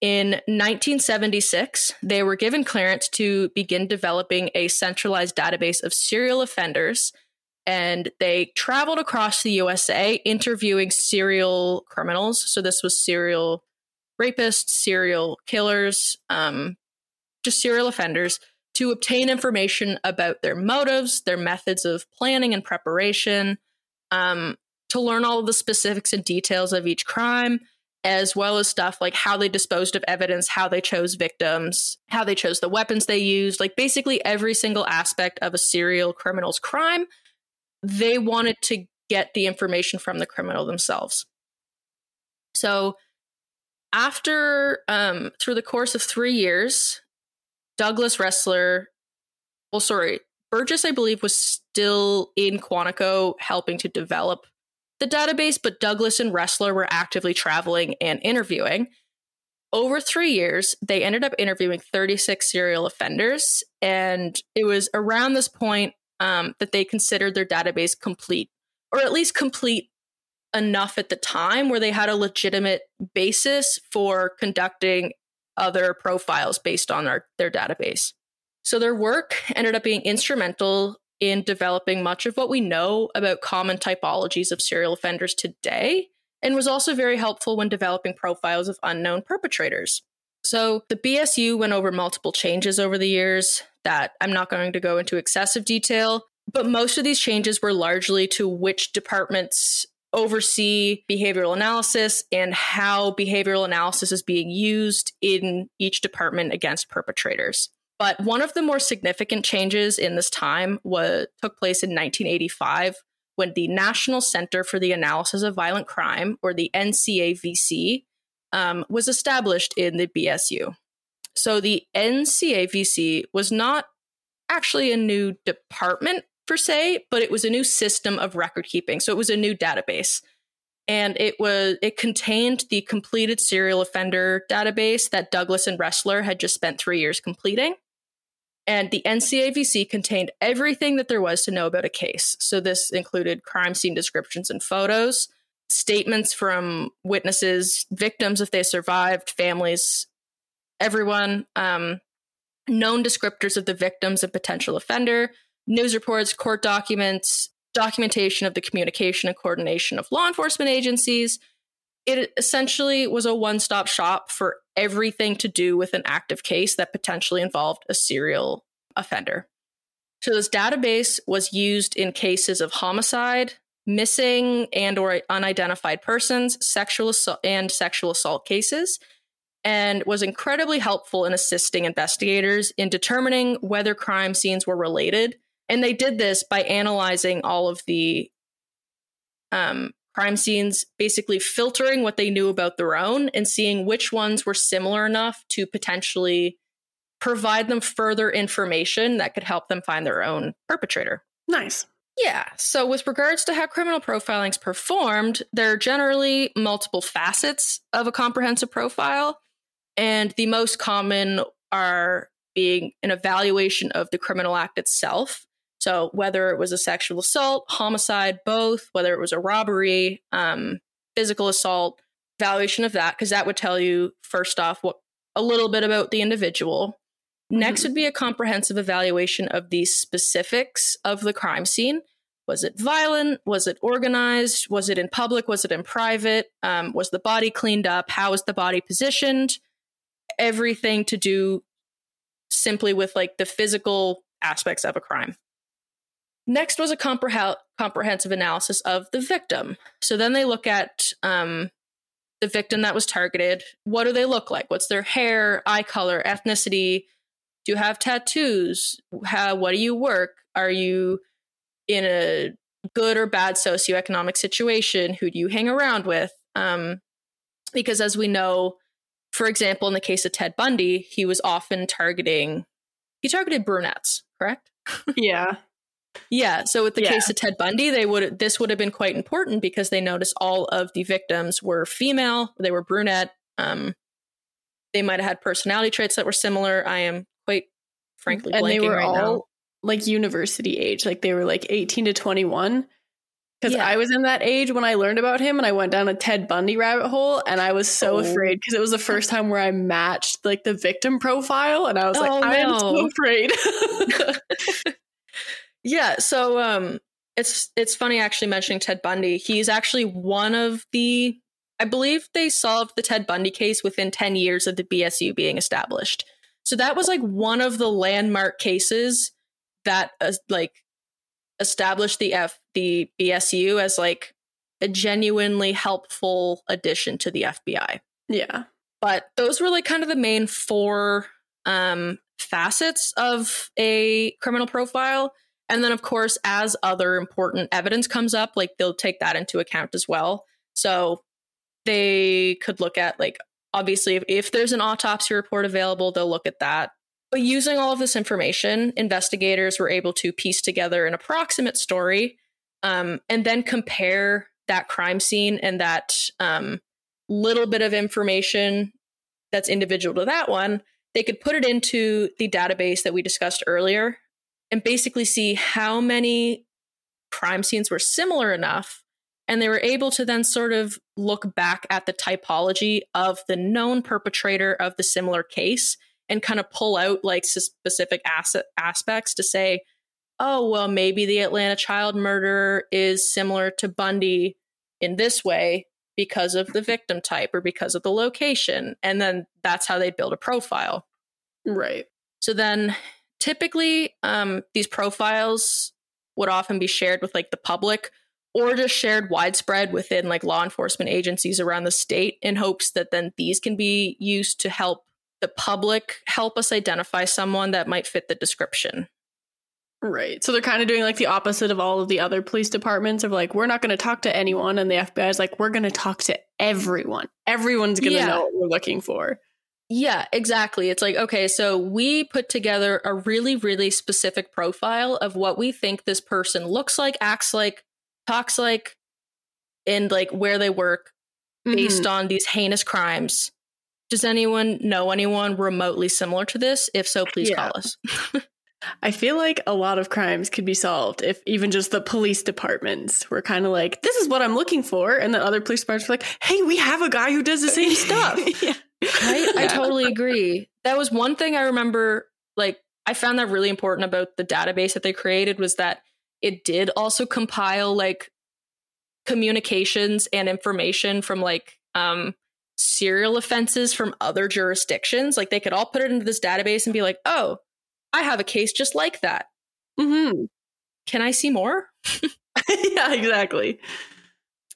In 1976, they were given clearance to begin developing a centralized database of serial offenders and they traveled across the USA interviewing serial criminals. So this was serial rapists, serial killers, um, just serial offenders to obtain information about their motives, their methods of planning and preparation, um, to learn all the specifics and details of each crime, as well as stuff like how they disposed of evidence, how they chose victims, how they chose the weapons they used, like basically every single aspect of a serial criminal's crime they wanted to get the information from the criminal themselves. So, after um, through the course of three years, Douglas Ressler, well, sorry, Burgess, I believe, was still in Quantico helping to develop the database, but Douglas and Ressler were actively traveling and interviewing. Over three years, they ended up interviewing 36 serial offenders. And it was around this point um, that they considered their database complete, or at least complete enough at the time where they had a legitimate basis for conducting other profiles based on our, their database. So their work ended up being instrumental in developing much of what we know about common typologies of serial offenders today, and was also very helpful when developing profiles of unknown perpetrators. So the BSU went over multiple changes over the years that I'm not going to go into excessive detail, but most of these changes were largely to which departments oversee behavioral analysis and how behavioral analysis is being used in each department against perpetrators. But one of the more significant changes in this time was took place in 1985 when the National Center for the Analysis of Violent Crime, or the NCAVC, um, was established in the BSU. So the NCAVC was not actually a new department per se, but it was a new system of record keeping. So it was a new database. And it was it contained the completed serial offender database that Douglas and Ressler had just spent three years completing. And the NCAVC contained everything that there was to know about a case. So this included crime scene descriptions and photos, statements from witnesses, victims if they survived, families, everyone, um, known descriptors of the victims and potential offender, news reports, court documents, documentation of the communication and coordination of law enforcement agencies. It essentially was a one stop shop for everything to do with an active case that potentially involved a serial offender. So this database was used in cases of homicide, missing and or unidentified persons, sexual assault and sexual assault cases and was incredibly helpful in assisting investigators in determining whether crime scenes were related. And they did this by analyzing all of the um, crime scenes, basically filtering what they knew about their own and seeing which ones were similar enough to potentially provide them further information that could help them find their own perpetrator. Nice. Yeah. So, with regards to how criminal profiling is performed, there are generally multiple facets of a comprehensive profile. And the most common are being an evaluation of the criminal act itself, so whether it was a sexual assault, homicide, both, whether it was a robbery, um, physical assault, evaluation of that, because that would tell you first off what a little bit about the individual. Next mm-hmm. would be a comprehensive evaluation of the specifics of the crime scene. Was it violent? Was it organized? Was it in public? Was it in private? Um, was the body cleaned up? How was the body positioned? Everything to do simply with like the physical aspects of a crime. Next was a compreh- comprehensive analysis of the victim. So then they look at um, the victim that was targeted. What do they look like? What's their hair, eye color, ethnicity? Do you have tattoos? How, what do you work? Are you in a good or bad socioeconomic situation? Who do you hang around with? Um, because as we know, for example, in the case of Ted Bundy, he was often targeting, he targeted brunettes, correct? [LAUGHS] Yeah. Yeah. So with the yeah. case of Ted Bundy, they would this would have been quite important because they noticed all of the victims were female, they were brunette. Um, they might have had personality traits that were similar. I am quite frankly and they were right all now. like university age, like they were like eighteen to twenty one. Because yeah. I was in that age when I learned about him, and I went down a Ted Bundy rabbit hole, and I was so oh. afraid because it was the first time where I matched like the victim profile, and I was like, oh, I am so afraid. [LAUGHS] Yeah, so um it's it's funny actually mentioning Ted Bundy. He's actually one of the I believe they solved the Ted Bundy case within 10 years of the BSU being established. So that was like one of the landmark cases that uh, like established the F the BSU as like a genuinely helpful addition to the FBI. Yeah. But those were like kind of the main four um facets of a criminal profile. And then, of course, as other important evidence comes up, like they'll take that into account as well. So they could look at, like, obviously, if, if there's an autopsy report available, they'll look at that. But using all of this information, investigators were able to piece together an approximate story um, and then compare that crime scene and that um, little bit of information that's individual to that one, they could put it into the database that we discussed earlier and basically see how many crime scenes were similar enough. And they were able to then sort of look back at the typology of the known perpetrator of the similar case and kind of pull out like specific asset aspects to say, oh, well, maybe the Atlanta child murder is similar to Bundy in this way because of the victim type or because of the location. And then that's how they build a profile. Right. So then typically um, these profiles would often be shared with like the public or just shared widespread within like law enforcement agencies around the state in hopes that then these can be used to help the public help us identify someone that might fit the description. Right. So they're kind of doing like the opposite of all of the other police departments of like, we're not going to talk to anyone. And the FBI is like, we're going to talk to everyone. Everyone's going to yeah. know what we're looking for. Yeah, exactly. It's like, okay, so we put together a really, really specific profile of what we think this person looks like, acts like, talks like, and like where they work based mm-hmm. on these heinous crimes. Does anyone know anyone remotely similar to this? If so, please yeah. call us. [LAUGHS] I feel like a lot of crimes could be solved if even just the police departments were kind of like, this is what I'm looking for. And then other police departments were like, hey, we have a guy who does the same [LAUGHS] stuff. yeah. Right? [LAUGHS] Yeah. I totally agree. That was one thing I remember, like, I found that really important about the database that they created was that it did also compile like communications and information from like um serial offenses from other jurisdictions. Like they could all put it into this database and be like, oh, I have a case just like that. Mm-hmm. Can I see more? [LAUGHS] yeah, exactly.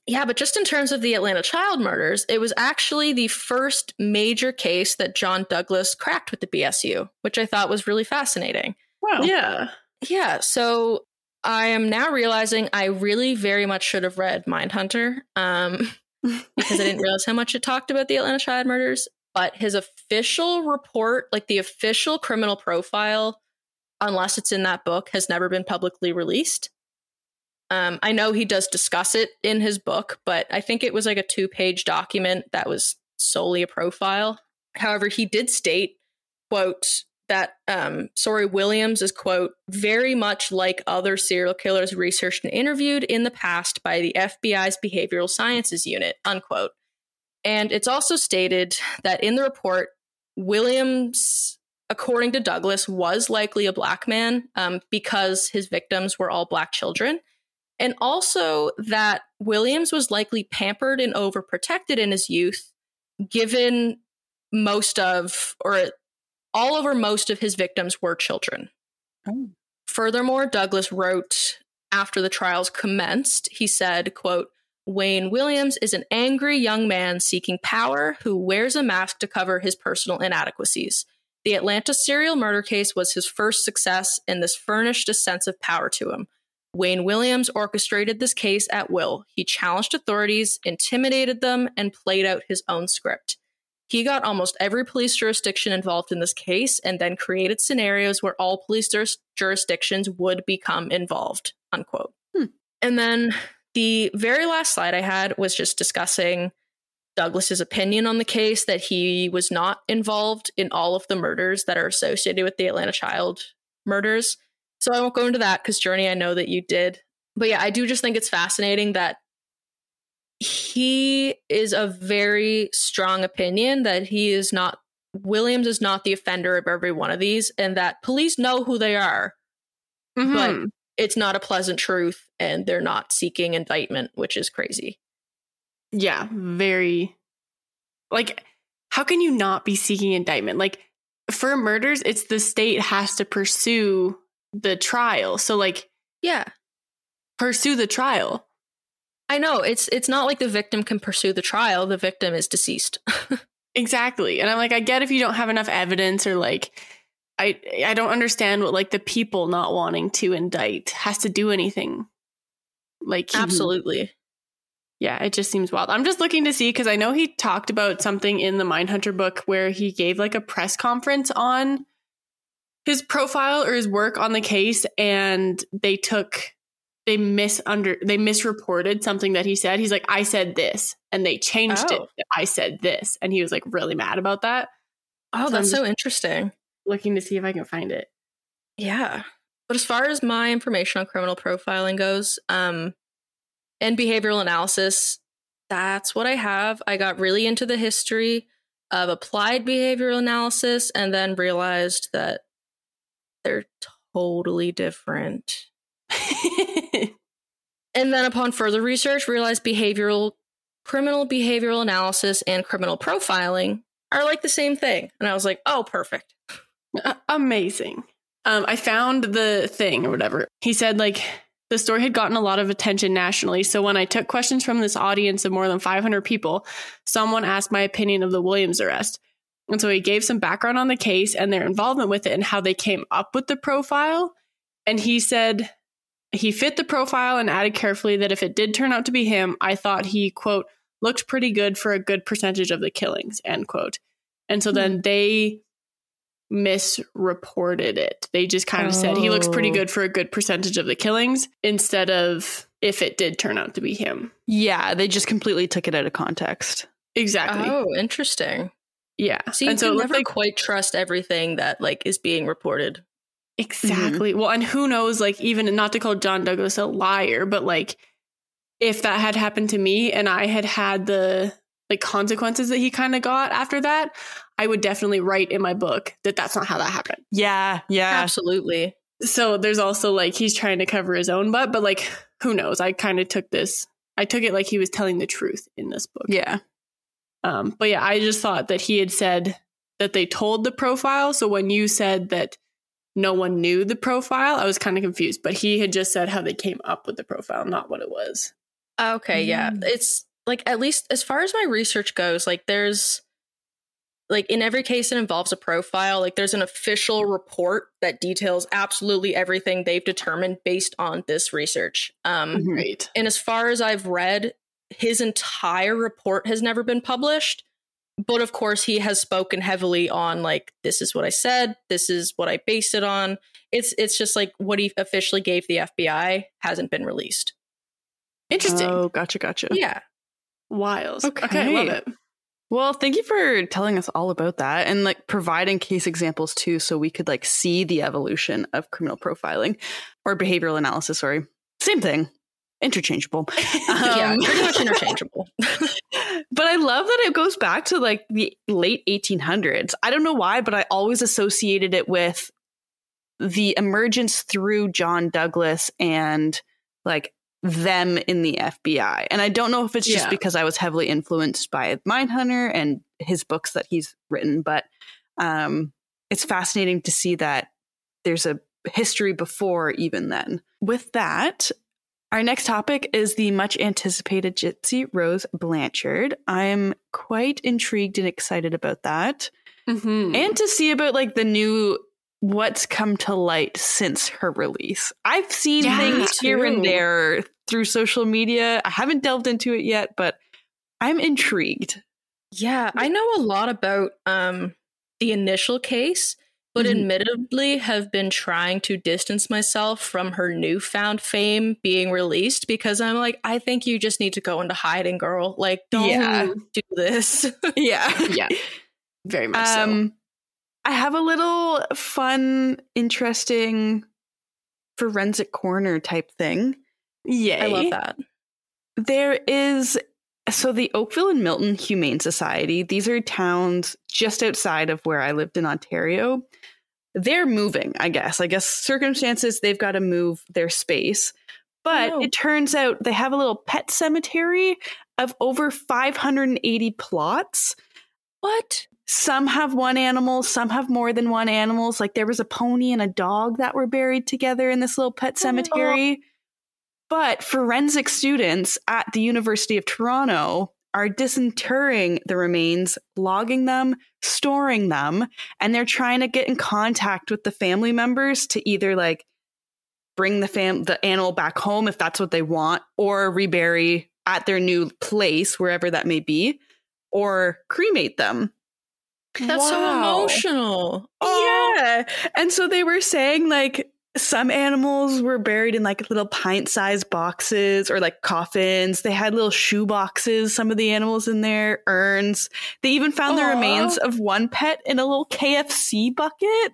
Yeah, but just in terms of the Atlanta child murders, it was actually the first major case that John Douglas cracked with the BSU, which I thought was really fascinating. Wow. Yeah. Yeah. So I am now realizing I really very much should have read Mindhunter um, [LAUGHS] because I didn't realize how much it talked about the Atlanta child murders but his official report, like the official criminal profile, unless it's in that book, has never been publicly released. Um, I know he does discuss it in his book, but I think it was like a two page document that was solely a profile. However, he did state, quote, that um, Sori Williams is, quote, very much like other serial killers researched and interviewed in the past by the FBI's Behavioral Sciences Unit, unquote. And it's also stated that in the report, Williams, according to Douglas, was likely a black man um, because his victims were all black children. And also that Williams was likely pampered and overprotected in his youth, given most of, or all over most of his victims were children. Oh. Furthermore, Douglas wrote after the trials commenced, he said, quote, Wayne Williams is an angry young man seeking power who wears a mask to cover his personal inadequacies. The Atlanta serial murder case was his first success, and this furnished a sense of power to him. Wayne Williams orchestrated this case at will. He challenged authorities, intimidated them, and played out his own script. He got almost every police jurisdiction involved in this case and then created scenarios where all police jurisdictions would become involved. Unquote. Hmm. And then the very last slide I had was just discussing Douglas's opinion on the case that he was not involved in all of the murders that are associated with the Atlanta child murders. So I won't go into that because Journey, I know that you did. But yeah, I do just think it's fascinating that he is a very strong opinion that he is not Williams is not the offender of every one of these, and that police know who they are. Mm-hmm. But it's not a pleasant truth and they're not seeking indictment, which is crazy. Yeah, very like how can you not be seeking indictment? Like for murders, it's the state has to pursue the trial. So like yeah, pursue the trial. I know, it's it's not like the victim can pursue the trial, the victim is deceased. [LAUGHS] exactly. And I'm like I get if you don't have enough evidence or like I I don't understand what like the people not wanting to indict has to do anything. Like absolutely. Yeah, it just seems wild. I'm just looking to see because I know he talked about something in the Mindhunter book where he gave like a press conference on his profile or his work on the case, and they took they misunder they misreported something that he said. He's like, I said this, and they changed it. Oh. that I said this, and he was like really mad about that. Oh, So that's so interesting. Looking to see if I can find it. Yeah. But as far as my information on criminal profiling goes, um, and behavioral analysis, that's what I have. I got really into the history of applied behavioral analysis and then realized that they're totally different. [LAUGHS] And then upon further research, realized behavioral criminal behavioral analysis and criminal profiling are like the same thing. And I was like, "Oh, perfect." [LAUGHS] Amazing. Um, I found the thing or whatever. He said like the story had gotten a lot of attention nationally. So when I took questions from this audience of more than 500 people, someone asked my opinion of the Williams arrest. And so he gave some background on the case and their involvement with it and how they came up with the profile. And he said he fit the profile and added carefully that if it did turn out to be him, I thought he, quote, looked pretty good for a good percentage of the killings, end quote. And so then hmm. they misreported it. They just kind of said he looks pretty Oh. good for a good percentage of the killings instead of if it did turn out to be him. Yeah, they just completely took it out of context. Exactly. Oh, interesting. Yeah. See, you and so can it never like quite trust everything that like is being reported. Exactly. Well, and who knows like even not to call John Douglas a liar, but like if that had happened to me and I had had the like consequences that he kind of got after that, I would definitely write in my book that that's not how that happened. Yeah, yeah. Absolutely. so there's also like he's trying to cover his own butt, but like who knows? I kind of took this. I took it like he was telling the truth in this book. Yeah. Um, but yeah, I just thought that he had said that they told the profile. So when you said that no one knew the profile, I was kind of confused. But he had just said how they came up with the profile, not what it was. Okay, yeah. Mm. It's like at least as far as my research goes, like there's like in every case it involves a profile, like there's an official report that details absolutely everything they've determined based on this research. Um. Right. and as far as I've read, his entire report has never been published. But of course, he has spoken heavily on like this is what I said, this is what I based it on. It's it's just like what he officially gave the FBI hasn't been released. Interesting. Oh, gotcha, gotcha. Yeah. Wiles. Okay. Okay. I love it. Well, thank you for telling us all about that and like providing case examples too, so we could like see the evolution of criminal profiling or behavioral analysis. Sorry, same thing, interchangeable. [LAUGHS] yeah, Um, pretty much [LAUGHS] interchangeable. but I love that it goes back to like the late 1800s. I don't know why, but I always associated it with the emergence through John Douglas and like them in the FBI. And I don't know if it's just Yeah. because I was heavily influenced by Mindhunter and his books that he's written, but um, it's fascinating to see that there's a history before even then. With that, our next topic is the much anticipated Gypsy Rose Blanchard. I'm quite intrigued and excited about that. Mhm. And to see about like the new what's come to light since her release. I've seen Yeah, things here too. and there through social media. I haven't delved into it yet, but I'm intrigued. Yeah, I know a lot about um the initial case, but Mhm. admittedly have been trying to distance myself from her newfound fame being released because I'm like, I think you just need to go into hiding, girl. Like, don't Yeah. do this. [LAUGHS] Yeah. yeah. Very much so. Um, I have a little fun, interesting forensic corner type thing. Yay. I love that. There is so the Oakville and Milton Humane Society, these are towns just outside of where I lived in Ontario. They're moving, I guess. I guess circumstances they've got to move their space. But Oh. it turns out they have a little pet cemetery of over 580 plots. What? Some have one animal, some have more than one animals. Like there was a pony and a dog that were buried together in this little pet cemetery. But forensic students at the University of Toronto are disinterring the remains, logging them, storing them, and they're trying to get in contact with the family members to either like bring the fam the animal back home if that's what they want, or rebury at their new place, wherever that may be, or cremate them. That's so Wow. emotional. Yeah. And so they were saying, like, some animals were buried in like little pint sized boxes or like coffins. They had little shoe boxes, some of the animals in there, urns. They even found the remains of one pet in a little KFC bucket.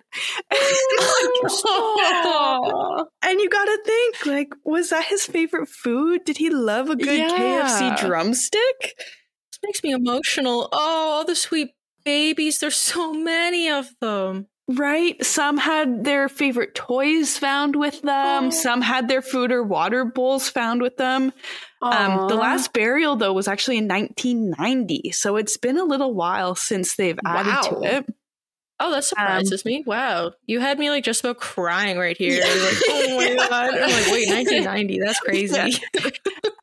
[LAUGHS] [LAUGHS] And you gotta think, like, was that his favorite food? Did he love a good Yeah. KFC drumstick? This makes me emotional. Oh, all the sweet babies. There's so many of them. Right? Some had their favorite toys found with them. Oh. Some had their food or water bowls found with them. Um, the last burial, though, was actually in 1990. So it's been a little while since they've added Wow. to it. Oh, that surprises me. Wow. You had me like just about crying right here. Yeah. Like, oh my [LAUGHS] God. I'm like, wait, 1990. That's [LAUGHS] crazy. Yeah.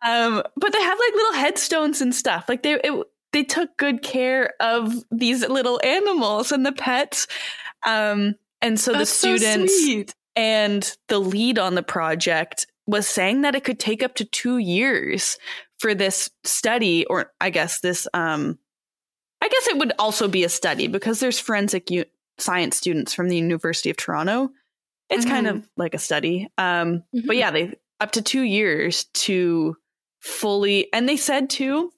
Um, but they have like little headstones and stuff. Like they it, they took good care of these little animals and the pets. Um, and so That's the students so and the lead on the project was saying that it could take up to two years for this study, or I guess this, um, I guess it would also be a study because there's forensic u- science students from the University of Toronto. It's kind Mhm. of like a study. Um, But Mhm. yeah, they up to two years to fully, and they said too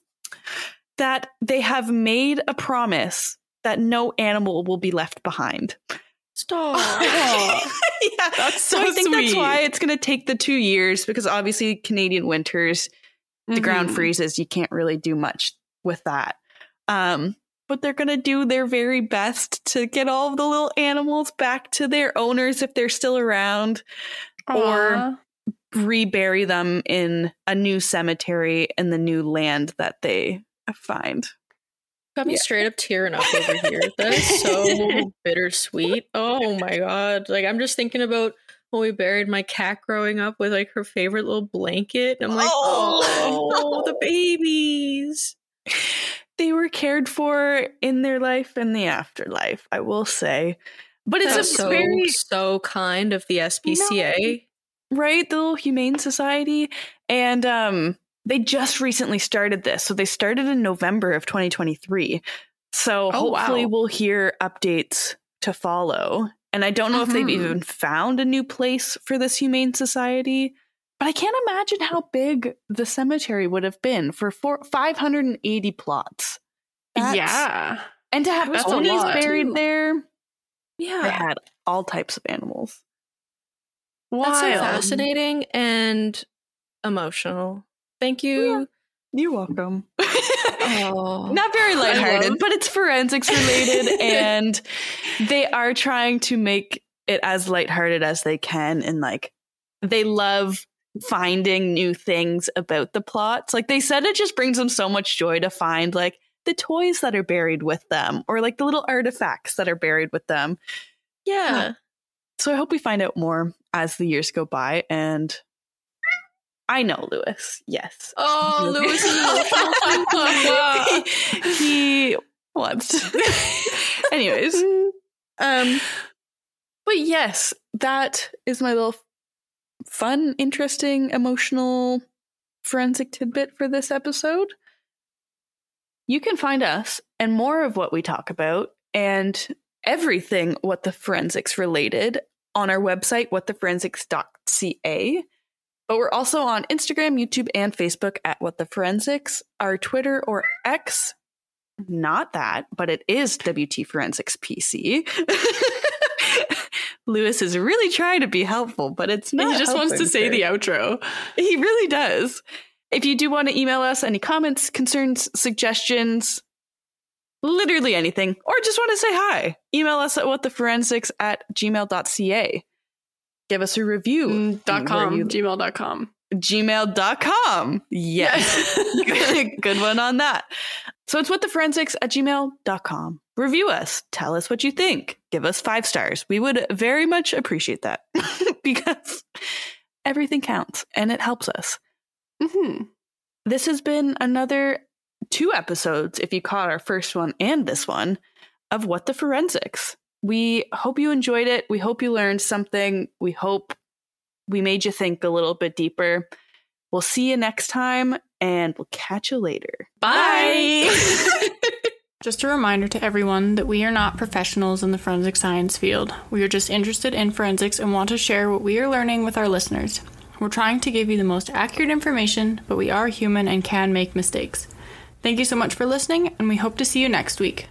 that they have made a promise that no animal will be left behind. Stop. [LAUGHS] yeah, That's so, so I think that's why it's going to take the two years because obviously Canadian winters, the ground Mhm. freezes. You can't really do much with that. Um, but they're going to do their very best to get all of the little animals back to their owners if they're still around, or Aw. rebury them in a new cemetery in the new land that they find. Got me Yeah. straight up tearing up over here. [LAUGHS] That is so bittersweet. Oh my god. Like I'm just thinking about when we buried my cat growing up with like her favorite little blanket. I'm like, Oh. oh, the babies. [SIGHS] They were cared for in their life and the afterlife, I will say. But it's That's a so very so kind of the SPCA. right the little humane society and um they just recently started this so they started in november of 2023 so Oh, hopefully wow. we'll hear updates to follow and i don't know if they've Mhm. even found a new place for this humane society but i can't imagine how big the cemetery would have been for four, 580 plots That's- yeah. and to have ponies buried Too. there Yeah. they had all types of animals That's so Wild. fascinating and emotional. Thank you. you're welcome [LAUGHS] Oh. not very lighthearted, but it's forensics related, [LAUGHS] and they are trying to make it as lighthearted as they can. And like, they love finding new things about the plots. Like they said, it just brings them so much joy to find like the toys that are buried with them, or like the little artifacts that are buried with them. yeah. So I hope we find out more as the years go by. And I know Lewis. Yes. Oh, [LAUGHS] Lewis is [LAUGHS] he, he wants. [LAUGHS] Anyways, um, but yes, that is my little fun, interesting, emotional forensic tidbit for this episode. You can find us and more of what we talk about and everything what the forensics related on our website, whattheforensics.ca. But we're also on Instagram, YouTube, and Facebook at What the Forensics. Our Twitter or X, not that, but it is WT Forensics PC. [LAUGHS] Lewis is really trying to be helpful, but it's not. he just wants to say the outro. He really does. If you do want to email us any comments, concerns, suggestions, literally anything, or just want to say hi, email us at whattheforensics at gmail.ca. Give us a review. Mm, dot com, you- gmail.com. gmail.com. Yes. [LAUGHS] [LAUGHS] good, good one on that. So it's with the forensics at gmail.com. Review us. Tell us what you think. Give us five stars. We would very much appreciate that [LAUGHS] because everything counts and it helps us. hmm This has been another two episodes, if you caught our first one and this one, of What the Forensics. We hope you enjoyed it. We hope you learned something. We hope we made you think a little bit deeper. We'll see you next time and we'll catch you later. Bye. [LAUGHS] Just a reminder to everyone that we are not professionals in the forensic science field. We are just interested in forensics and want to share what we are learning with our listeners. We're trying to give you the most accurate information, but we are human and can make mistakes. Thank you so much for listening, and we hope to see you next week.